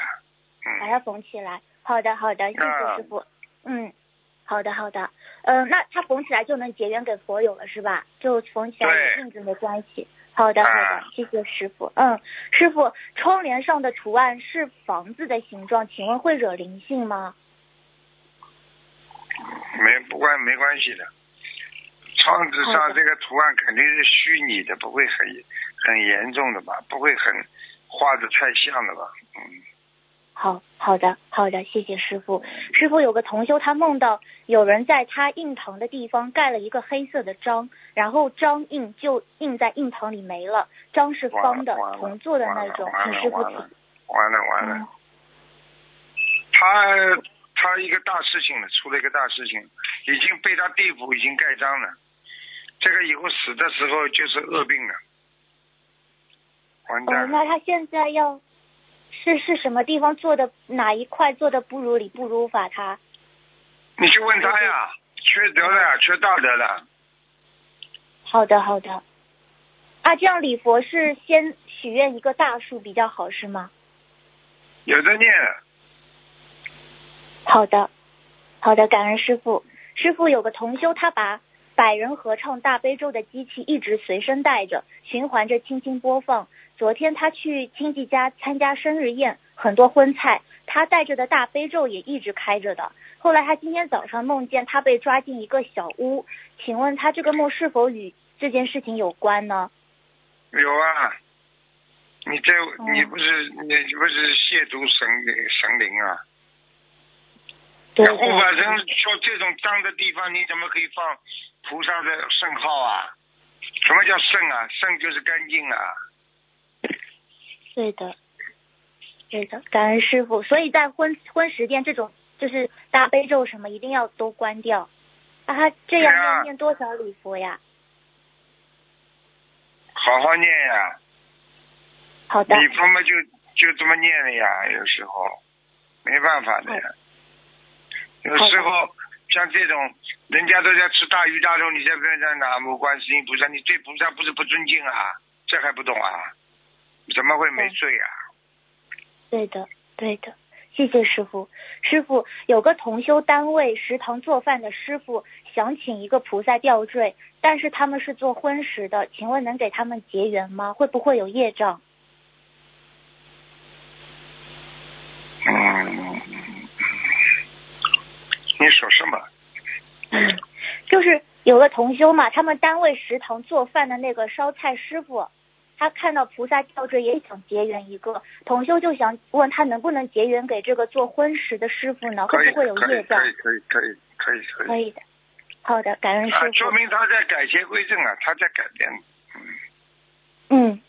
把它缝起来。好的，好的，谢谢师傅。嗯，好的，好的。嗯，那它缝起来就能结缘给佛友了，是吧？就缝起来有印子没关系。好的，好的，谢谢师傅。嗯，师傅，窗帘上的图案是房子的形状，请问会惹灵性吗？没，不关没关系的。窗子上这个图案肯定是虚拟的，不会很很严重的吧？不会很画的太像的吧？嗯。好好的好的，谢谢师傅。师傅有个同修，他梦到有人在他印堂的地方盖了一个黑色的章，然后章印就印在印堂里没了，章是方的，铜做的那种，请师傅完了完了完了。他他一个大事情了，出了一个大事情，已经被他地府已经盖章了，这个以后死的时候就是恶病了，完蛋。哦，那他现在要。是是什么地方做的？哪一块做的不如理不如法？他，你去问他呀，缺德了，缺道德了。好的好的，啊，这样礼佛是先许愿一个大数比较好是吗？有的念。好的，好的，感恩师傅。师傅有个同修，他把百人合唱大悲咒的机器一直随身带着，循环着轻轻播放。昨天他去亲戚家参加生日宴，很多荤菜，他带着的大悲咒也一直开着的。后来他今天早上梦见他被抓进一个小屋，请问他这个梦是否与这件事情有关呢？有啊，你这你不是你不是亵渎神神灵啊？对。护法神说这种脏的地方你怎么可以放菩萨的圣号啊？什么叫圣啊？圣就是干净啊。对的，对的，感恩师傅。所以在婚婚食店这种，就是大悲咒什么，一定要都关掉。啊，他这样要念多少礼佛呀？好好念呀。好的。礼佛嘛，就就这么念了呀。有时候没办法的呀。有时候像这种，人家都在吃大鱼大肉，你在边上拿目观世音菩萨，你对菩萨不是不尊敬啊？这还不懂啊？怎么会没罪呀？对的，对的，谢谢师傅。师傅有个同修单位食堂做饭的师傅想请一个菩萨吊坠，但是他们是做荤食的，请问能给他们结缘吗？会不会有业障？嗯，你说什么？嗯，就是有个同修嘛，他们单位食堂做饭的那个烧菜师傅。他看到菩萨吊坠也想结缘一个，同修就想问他能不能结缘给这个做婚食的师傅呢？会不会有业障？可以可以可以可以可以。可以的，好的，感恩师傅。说明他在改邪归正啊，他在改变。嗯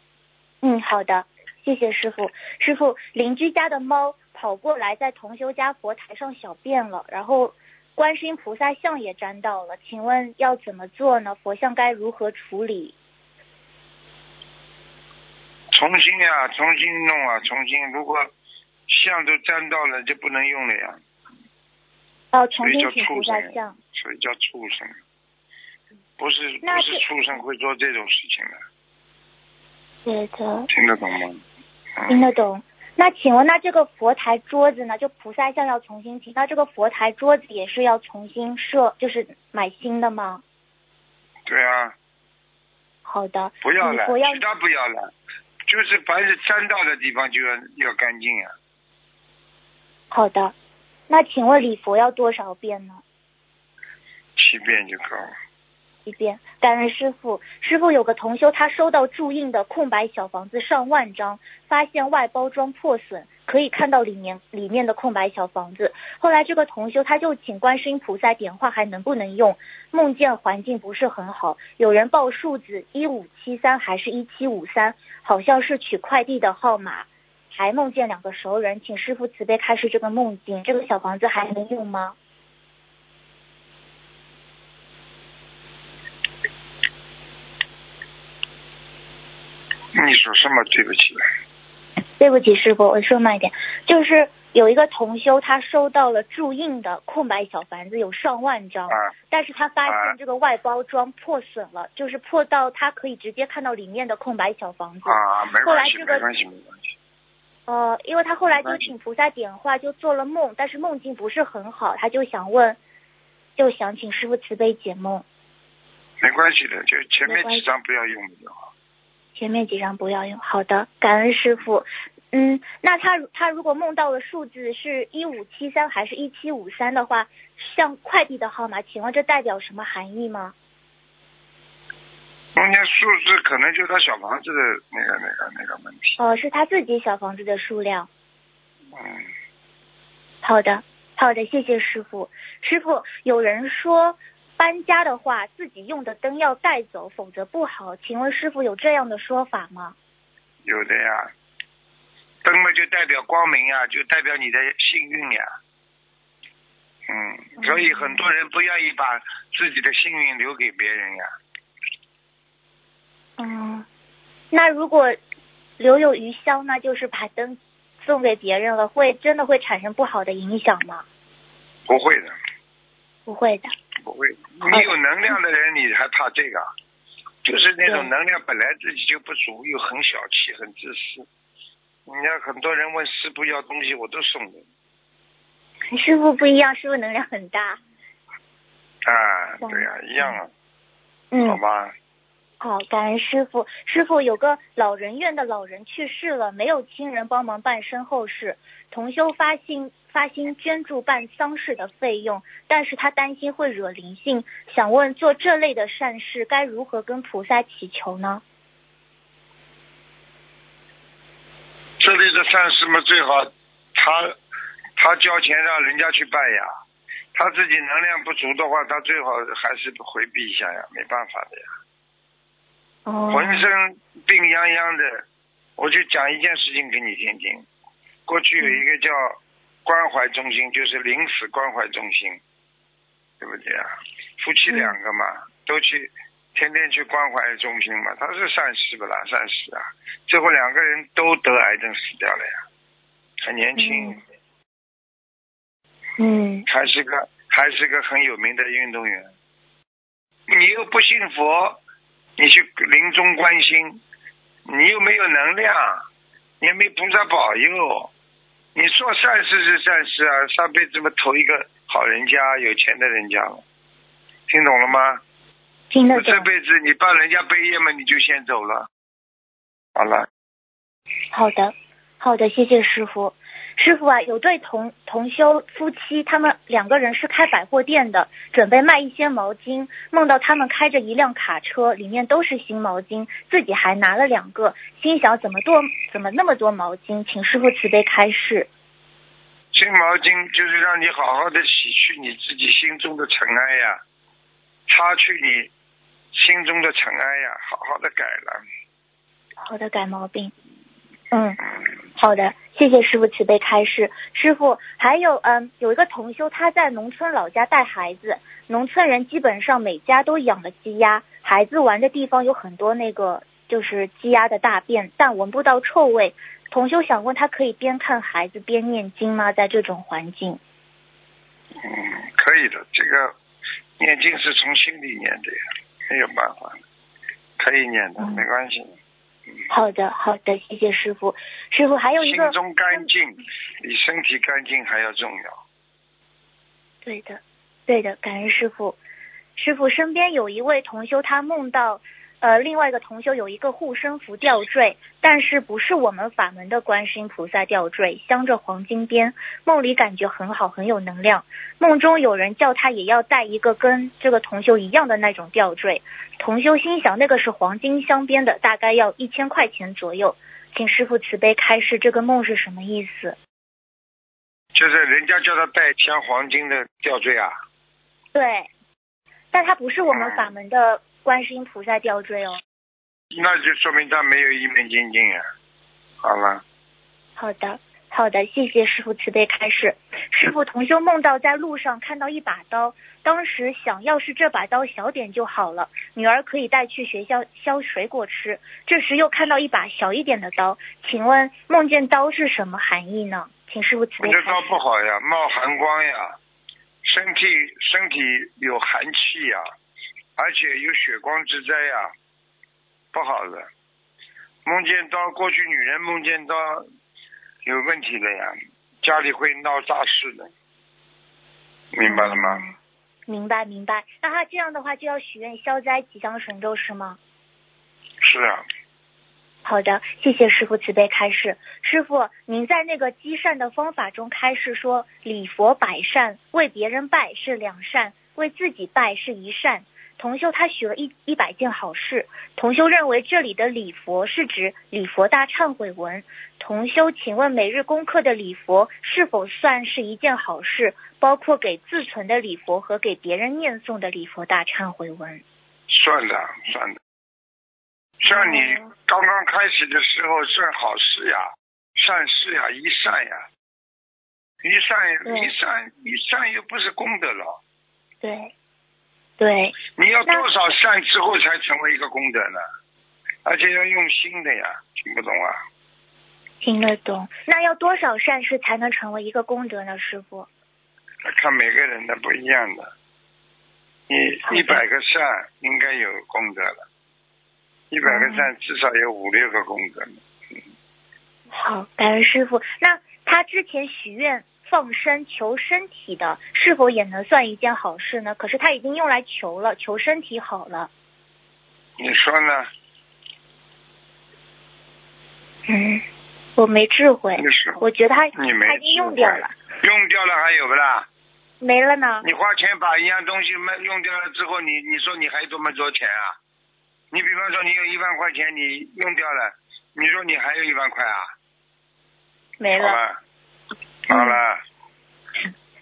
嗯，好的，谢谢师傅。师傅，邻居家的猫跑过来在同修家佛台上小便了，然后观世音菩萨像也沾到了，请问要怎么做呢？佛像该如何处理？重新呀，重新弄啊，重新。如果像都沾到了，就不能用了呀。哦，重新请菩萨像。所以叫畜生，不是不是畜生会做这种事情的。对的。听得懂吗？听得懂。那请问，那这个佛台桌子呢？就菩萨像要重新请，那这个佛台桌子也是要重新设，就是买新的吗？对啊。好的。不要了，其他不要了。就是凡是沾到的地方就要要干净啊。好的，那请问礼佛要多少遍呢？七遍就够了。一遍，感恩师傅。师傅有个同修，他收到注印的空白小房子上万张，发现外包装破损，可以看到里面里面的空白小房子。后来这个同修他就请观世音菩萨点化，还能不能用？梦见环境不是很好，有人报数字一五七三还是一七五三，好像是取快递的号码。还梦见两个熟人，请师傅慈悲开示这个梦境，这个小房子还能用吗？你说什么？对不起。对不起，师傅，我说慢一点。就是有一个同修，他收到了注印的空白小房子，有上万张，啊但是他发啊现这个外包装破损了，就是破到他可以直接看到里面的空白小房子。啊，没关系，后来这个没关系，没关系。呃，因为他后来就请菩萨点化，就做了梦，但是梦境不是很好，他就想问，就想请师傅慈悲解梦。没关系的，就前面几张不要用就好。前面几张不要用。好的，感恩师傅。嗯，那他他如果梦到的数字是一五七三还是一七五三的话，像快递的号码，请问这代表什么含义吗？梦见数字可能就是他小房子的那个那个那个问题。哦、是他自己小房子的数量。嗯，好的，好的，谢谢师傅。师傅，有人说搬家的话，自己用的灯要带走，否则不好。请问师傅有这样的说法吗？有的呀。灯嘛就代表光明呀，就代表你的幸运呀。嗯，所以很多人不愿意把自己的幸运留给别人呀。嗯，那如果留有余香，那就是把灯送给别人了，会真的会产生不好的影响吗？不会的，不会的。不会。你有能量的人，你还怕这个啊？就是那种能量本来自己就不足，又很小气、很自私。你看很多人问师傅要东西，我都送的。师傅不一样，师傅能量很大。啊，对呀、一样啊，好嗯，吧。好，感恩师傅。师傅有个老人院的老人去世了，没有亲人帮忙办身后事，同修发心发心捐助办丧事的费用，但是他担心会惹灵性，想问做这类的善事该如何跟菩萨祈求呢？这类的善事嘛，最好他他交钱让人家去办呀。他自己能量不足的话，他最好还是回避一下呀，没办法的呀。哦浑身病殃殃的，我就讲一件事情给你听听。过去有一个叫关怀中心，就是临死关怀中心，对不对啊？夫妻两个嘛，都去天天去关怀中心嘛，他是善事不啦？善事啊！最后两个人都得癌症死掉了呀，很年轻，嗯还是个还是个很有名的运动员。你又不信佛，你去临终关心，你又没有能量，你也没菩萨保佑，你做善事是善事啊，上辈子嘛投一个好人家、有钱的人家了，听懂了吗？听得懂这。辈子你帮人家背业嘛，你就先走了。好了，好的，好的，谢谢师傅。师傅啊，有对同同修夫妻，他们两个人是开百货店的，准备卖一些毛巾，梦到他们开着一辆卡车，里面都是新毛巾，自己还拿了两个，心想怎么多怎么那么多毛巾，请师傅慈悲开示。新毛巾就是让你好好的洗去你自己心中的尘埃呀，擦去你心中的尘埃呀，好好的改了。好的，改毛病。嗯，好的，谢谢师傅慈悲开示。师傅，还有嗯，有一个同修，他在农村老家带孩子，农村人基本上每家都养了鸡鸭，孩子玩的地方有很多那个就是鸡鸭的大便，但闻不到臭味。同修想问他可以边看孩子边念经吗？在这种环境？嗯，可以的，这个念经是从心里念的呀，没有办法，可以念的，嗯没关系。好的，好的，谢谢师傅。师傅还有一个心中干净比身体干净还要重要。对的，对的，感恩师傅。师傅身边有一位同修，他梦到，呃，另外一个同修有一个护身符吊坠，但是不是我们法门的观世音菩萨吊坠，镶着黄金边。梦里感觉很好，很有能量。梦中有人叫他也要带一个跟这个同修一样的那种吊坠。同修心想，那个是黄金镶边的，大概要一千块钱左右。请师傅慈悲开示，这个梦是什么意思？就是人家叫他带镶黄金的吊坠啊，对，但他不是我们法门的观世音菩萨吊坠哦。那就说明他没有一门精进啊。好了，好的，好的，谢谢师傅慈悲开示。师傅，同修梦到在路上看到一把刀，当时想要是这把刀小点就好了，女儿可以带去学校削水果吃。这时又看到一把小一点的刀，请问梦见刀是什么含义呢？请师傅慈悲这刀。不好呀，冒寒光呀，身体身体有寒气呀，而且有血光之灾呀，不好的。梦见刀，过去女人梦见刀有问题的呀，家里会闹大事的，明白了吗？嗯明白明白。那他这样的话就要许愿消灾吉祥神咒是吗？是啊，好的，谢谢师傅慈悲开示。师傅，您在那个积善的方法中开示说，礼佛百善，为别人拜是两善，为自己拜是一善。同修他许了一一百件好事，同修认为这里的礼佛是指礼佛大忏悔文。同修，请问每日功课的礼佛是否算是一件好事？包括给自存的礼佛和给别人念诵的礼佛大忏悔文。算的算的。像你哦刚刚开始的时候算好事呀，善事呀，一善呀，一善一善一善又不是功德了。对，对，你要多少善之后才成为一个功德呢？而且要用心的呀，听不懂啊？听得懂。那要多少善事才能成为一个功德呢，师傅？看每个人的不一样的。好你一百个善应该有功德了，一百个善至少有五六个功德了。好，感恩师傅。那他之前许愿放生求身体的，是否也能算一件好事呢？可是他已经用来求了，求身体好了。你说呢？嗯，我没智慧我觉得他你没他已经用掉了，用掉了还有不啦？没了呢。你花钱把一样东西卖用掉了之后，你你说你还有这么多钱啊？你比方说你有一万块钱，你用掉了，你说你还有一万块啊？没了。好了，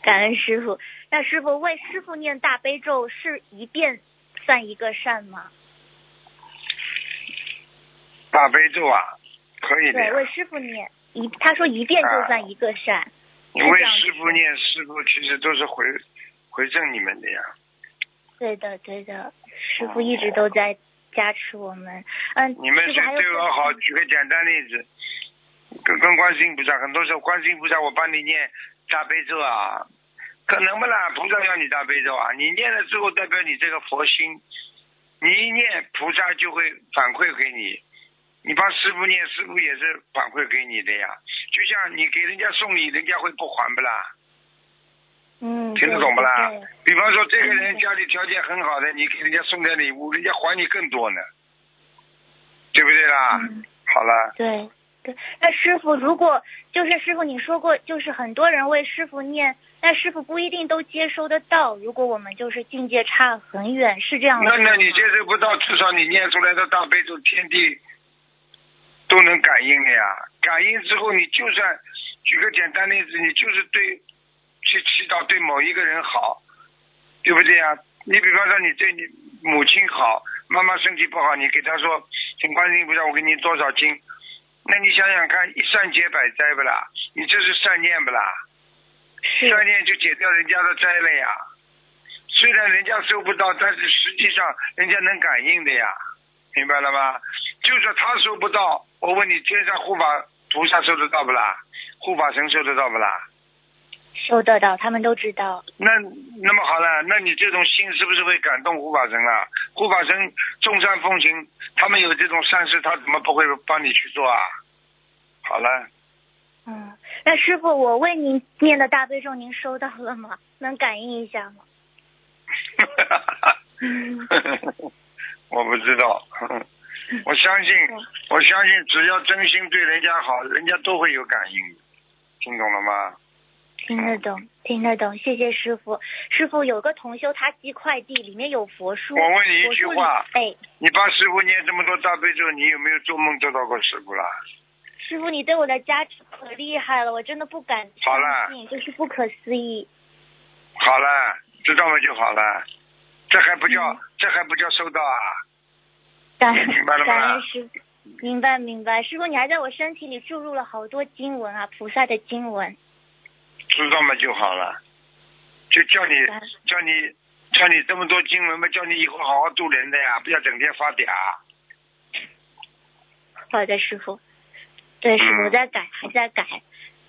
感恩师傅。那师傅为师傅念大悲咒是一遍算一个善吗？大悲咒啊，可以的对，为师傅念一，他说一遍就算一个善。你为师傅念，师傅其实都是回回赠你们的呀。对的，对的，师傅一直都在加持我们。嗯，你们是对我好，举个简单例子，跟跟观世音菩萨，很多时候观世音菩萨我帮你念大悲咒啊，可能不啦？菩萨要你大悲咒啊，你念了之后代表你这个佛心，你一念菩萨就会反馈给你，你帮师傅念，师傅也是反馈给你的呀。就像你给人家送礼，人家会不还不啦？嗯，听得懂不啦？比方说这个人家里条件很好的，你给人家送点礼物，人家还你更多呢，对不对啦？嗯好了。对对。那师傅，如果就是师傅你说过，就是很多人为师傅念，那师傅不一定都接收得到。如果我们就是境界差很远，是这样的。那那你接收不到，至少你念出来的大悲咒，天地都能感应的呀。感应之后，你就算举个简单例子，你就是对去祈祷对某一个人好，对不对呀？你比方说你对你母亲好，妈妈身体不好，你给她说，请观世音菩萨，我给你多少斤？那你想想看，一善解百灾不啦？你这是善念不啦？善念就解掉人家的灾了呀。虽然人家收不到，但是实际上人家能感应的呀，明白了吗？就算他收不到，我问你，天上护法菩萨收得到不啦？护法神收得到不啦？收得到，他们都知道。那那么好了，那你这种心是不是会感动护法神啊？护法神众善奉行，他们有这种善事，他怎么不会帮你去做啊？好了，嗯，那师傅，我为您念的大悲咒，您收到了吗？能感应一下吗？嗯 我不知道，我相信，我相信只要真心对人家好，人家都会有感应，听懂了吗？听得懂，听得懂，谢谢师傅。师傅有个同修，他寄快递，里面有佛书。我问你一句话哎，你帮师傅念这么多大悲咒，你有没有做梦做到过师傅啦？师傅你对我的加持可厉害了，我真的不敢好了相信，就是不可思议。好了，知道了就好了，这还不叫、嗯这还不叫收到啊？感明白了吗感恩师傅，明白明白。师傅，你还在我身体里注入了好多经文啊，菩萨的经文。知道嘛就好了，就叫你叫你叫你这么多经文嘛，叫你以后好好度人的呀，不要整天发嗲。好的，师傅。对，师傅在改，还在改。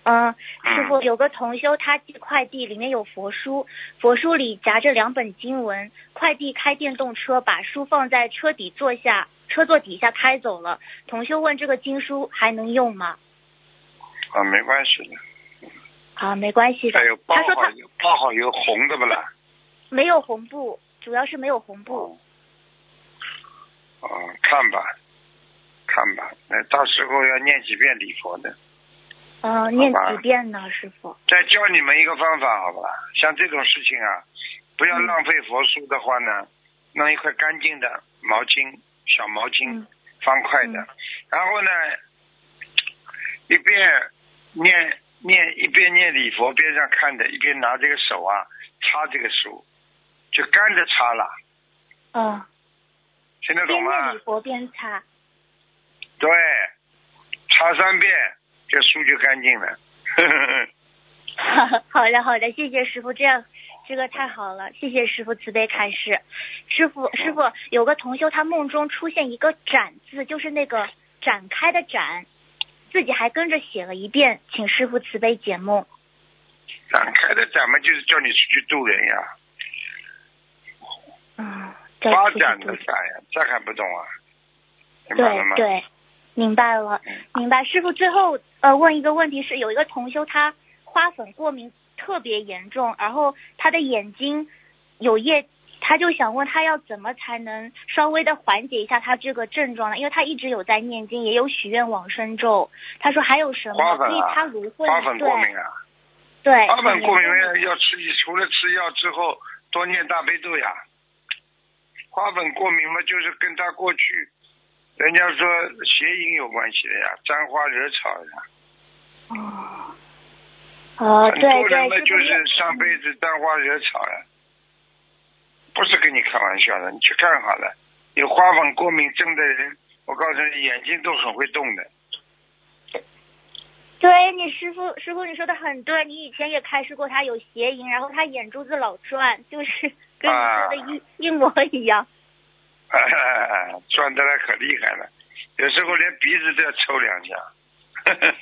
嗯，师嗯傅有个同修，他寄快递，里面有佛书，佛书里夹着两本经文。快递开电动车，把书放在车底座下，车座底下开走了。同修问这个经书还能用吗？啊，没关系的，啊，没关系的还有。包好有包好有红的不啦？没有红布，主要是没有红布。哦，看吧，看吧，那到时候要念几遍礼佛的。嗯、念几遍呢，师傅？再教你们一个方法，好吧？像这种事情啊，不要嗯浪费佛书的话呢，弄一块干净的毛巾，小毛巾，嗯方块的，嗯然后呢，一遍念念一边念礼佛，边上看的，一边拿这个手啊擦这个书，就干着擦了，嗯，听得懂边吗念礼？佛边擦。对，擦三遍，这书就干净了。好的，好的，谢谢师傅，这样这个太好了，谢谢师傅慈悲开示。师傅，师傅，有个同修他梦中出现一个展字，就是那个展开的展，自己还跟着写了一遍，请师傅慈悲解梦。展开的展嘛，就是叫你出去渡人呀，嗯，再发展的展呀，这还不懂啊？对对，明白了，明白。师傅最后呃问一个问题是，有一个同修他花粉过敏特别严重，然后他的眼睛有液，他就想问他要怎么才能稍微的缓解一下他这个症状呢？因为他一直有在念经，也有许愿往生咒。他说还有什么花粉啊他芦荟花粉过敏啊，对花粉过敏要要吃，除了吃药之后多念大悲咒呀。花粉过敏嘛，就是跟他过去人家说邪淫有关系的呀，沾花惹草呀。哦哦对对多人嘛对，就是上辈子沾花惹草呀，不是跟你开玩笑的，你去看好了，有花粉过敏症的人，我告诉你，眼睛都很会动的。对你师傅，师傅你说的很对，你以前也开示过他有邪淫，然后他眼珠子老转，就是跟你说的一、一模一样。转的来可厉害了，有时候连鼻子都要抽两下。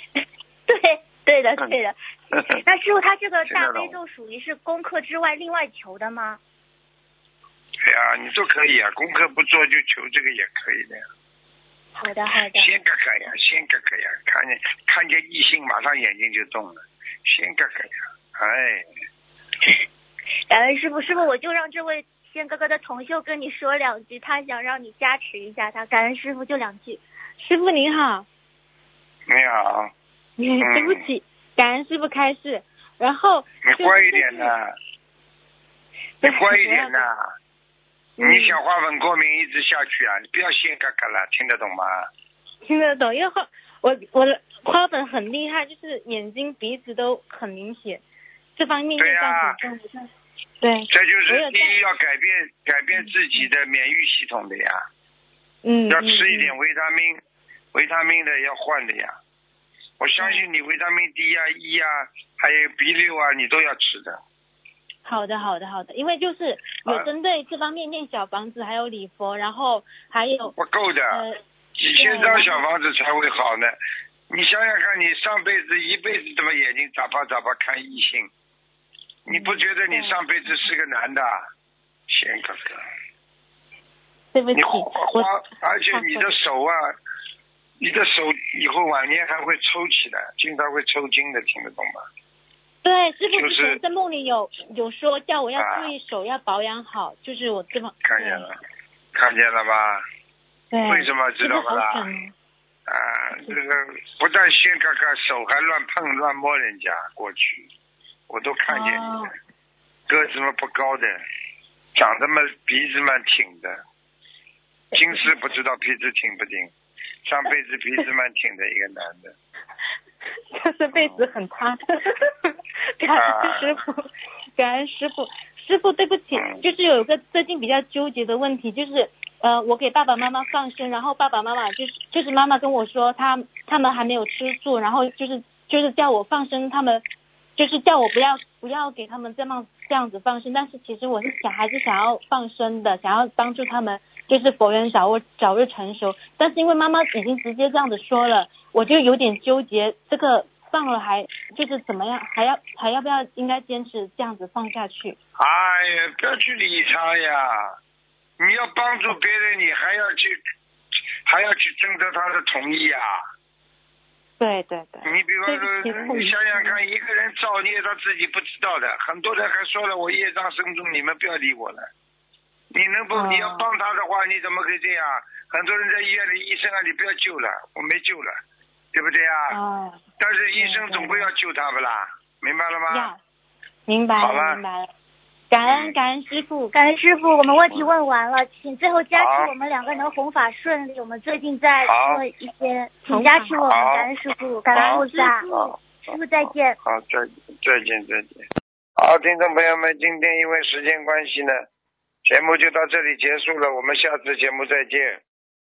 对，对的，对的。那师傅，他这个大悲咒属于是功课之外另外求的吗？对呀、你都可以啊，功课不做就求这个也可以的呀。好的，好的。先看看呀，先看看呀，看见看见异性马上眼睛就动了，先看看呀，哎，感恩师傅，师傅我就让这位仙哥哥的同修跟你说两句，他想让你加持一下他。感恩师傅，就两句。师傅您好，你好，对不起，感恩师傅开示。然后你乖一点呐，你乖一点呐。嗯你想花粉过敏一直下去啊？你不要先嘎嘎了，听得懂吗？听得懂，因为花我我的花粉很厉害，就是眼睛、鼻子都很明显，这方面业对呀对，这就是第一要改变改变自己的免疫系统的呀，嗯，要吃一嗯点维他命，维他命的要换的呀。我相信你维他命 D 啊、E 啊，还有 B 六啊，你都要吃的。好的，好的，好的，因为就是有啊针对这方面念小房子，还有礼佛，然后还有不够的，呃，几千张小房子才会好呢。你想想看，你上辈子一辈子怎么眼睛眨巴眨巴看异性？你不觉得你上辈子是个男的啊？仙哥哥，对不起，你花我花，而且你的手啊，你的手以后晚年还会抽起来，经常会抽筋的，听得懂吗？对师傅之前在梦里有有说叫我要啊注意手要保养好，就是我这么看见了，看见了吧？对，为什么知道不这个好啦？准哦啊，这个不但先看看手，还乱碰乱摸人家，过去我都看见你哦了。个子嘛不高的，长得嘛鼻子蛮挺的，今世不知道鼻子挺不挺，上辈子鼻子蛮挺的一个男的。他 这辈子很差，感恩师傅，感恩师傅，师傅对不起，嗯。就是有一个最近比较纠结的问题，就是呃，我给爸爸妈妈放生，然后爸爸妈妈就是就是妈妈跟我说他他们还没有吃素，然后就是就是叫我放生他们就是叫我不要不要给他们这样这样子放生，但是其实我是想还是想要放生的，想要帮助他们就是佛缘早日早日成熟。但是因为妈妈已经直接这样子说了，我就有点纠结，这个放了还就是怎么样，还要还要不要应该坚持这样子放下去？哎呀，不要去理他呀！你要帮助别人，你还要去还要去征得他的同意呀、对对对，你比方说，你想想看，一个人造孽他自己不知道的，很多人还说了我业障深重，你们不要理我了。你能不？哦你要帮他的话，你怎么可以这样？很多人在医院里，医生啊，你不要救了，我没救了，对不对啊？哦，但是医生总归要救他不啦？明白了吗？呀，明白好了了明白了，感恩嗯感恩师傅，感恩师傅，我们问题问完了，请最后加持我们两个人弘法顺利。我们最近在做一些，请加持我们，感恩师傅，感恩好菩萨，师傅再见。好，再再见再见。好，听众朋友们，今天因为时间关系呢，节目就到这里结束了，我们下次节目再见。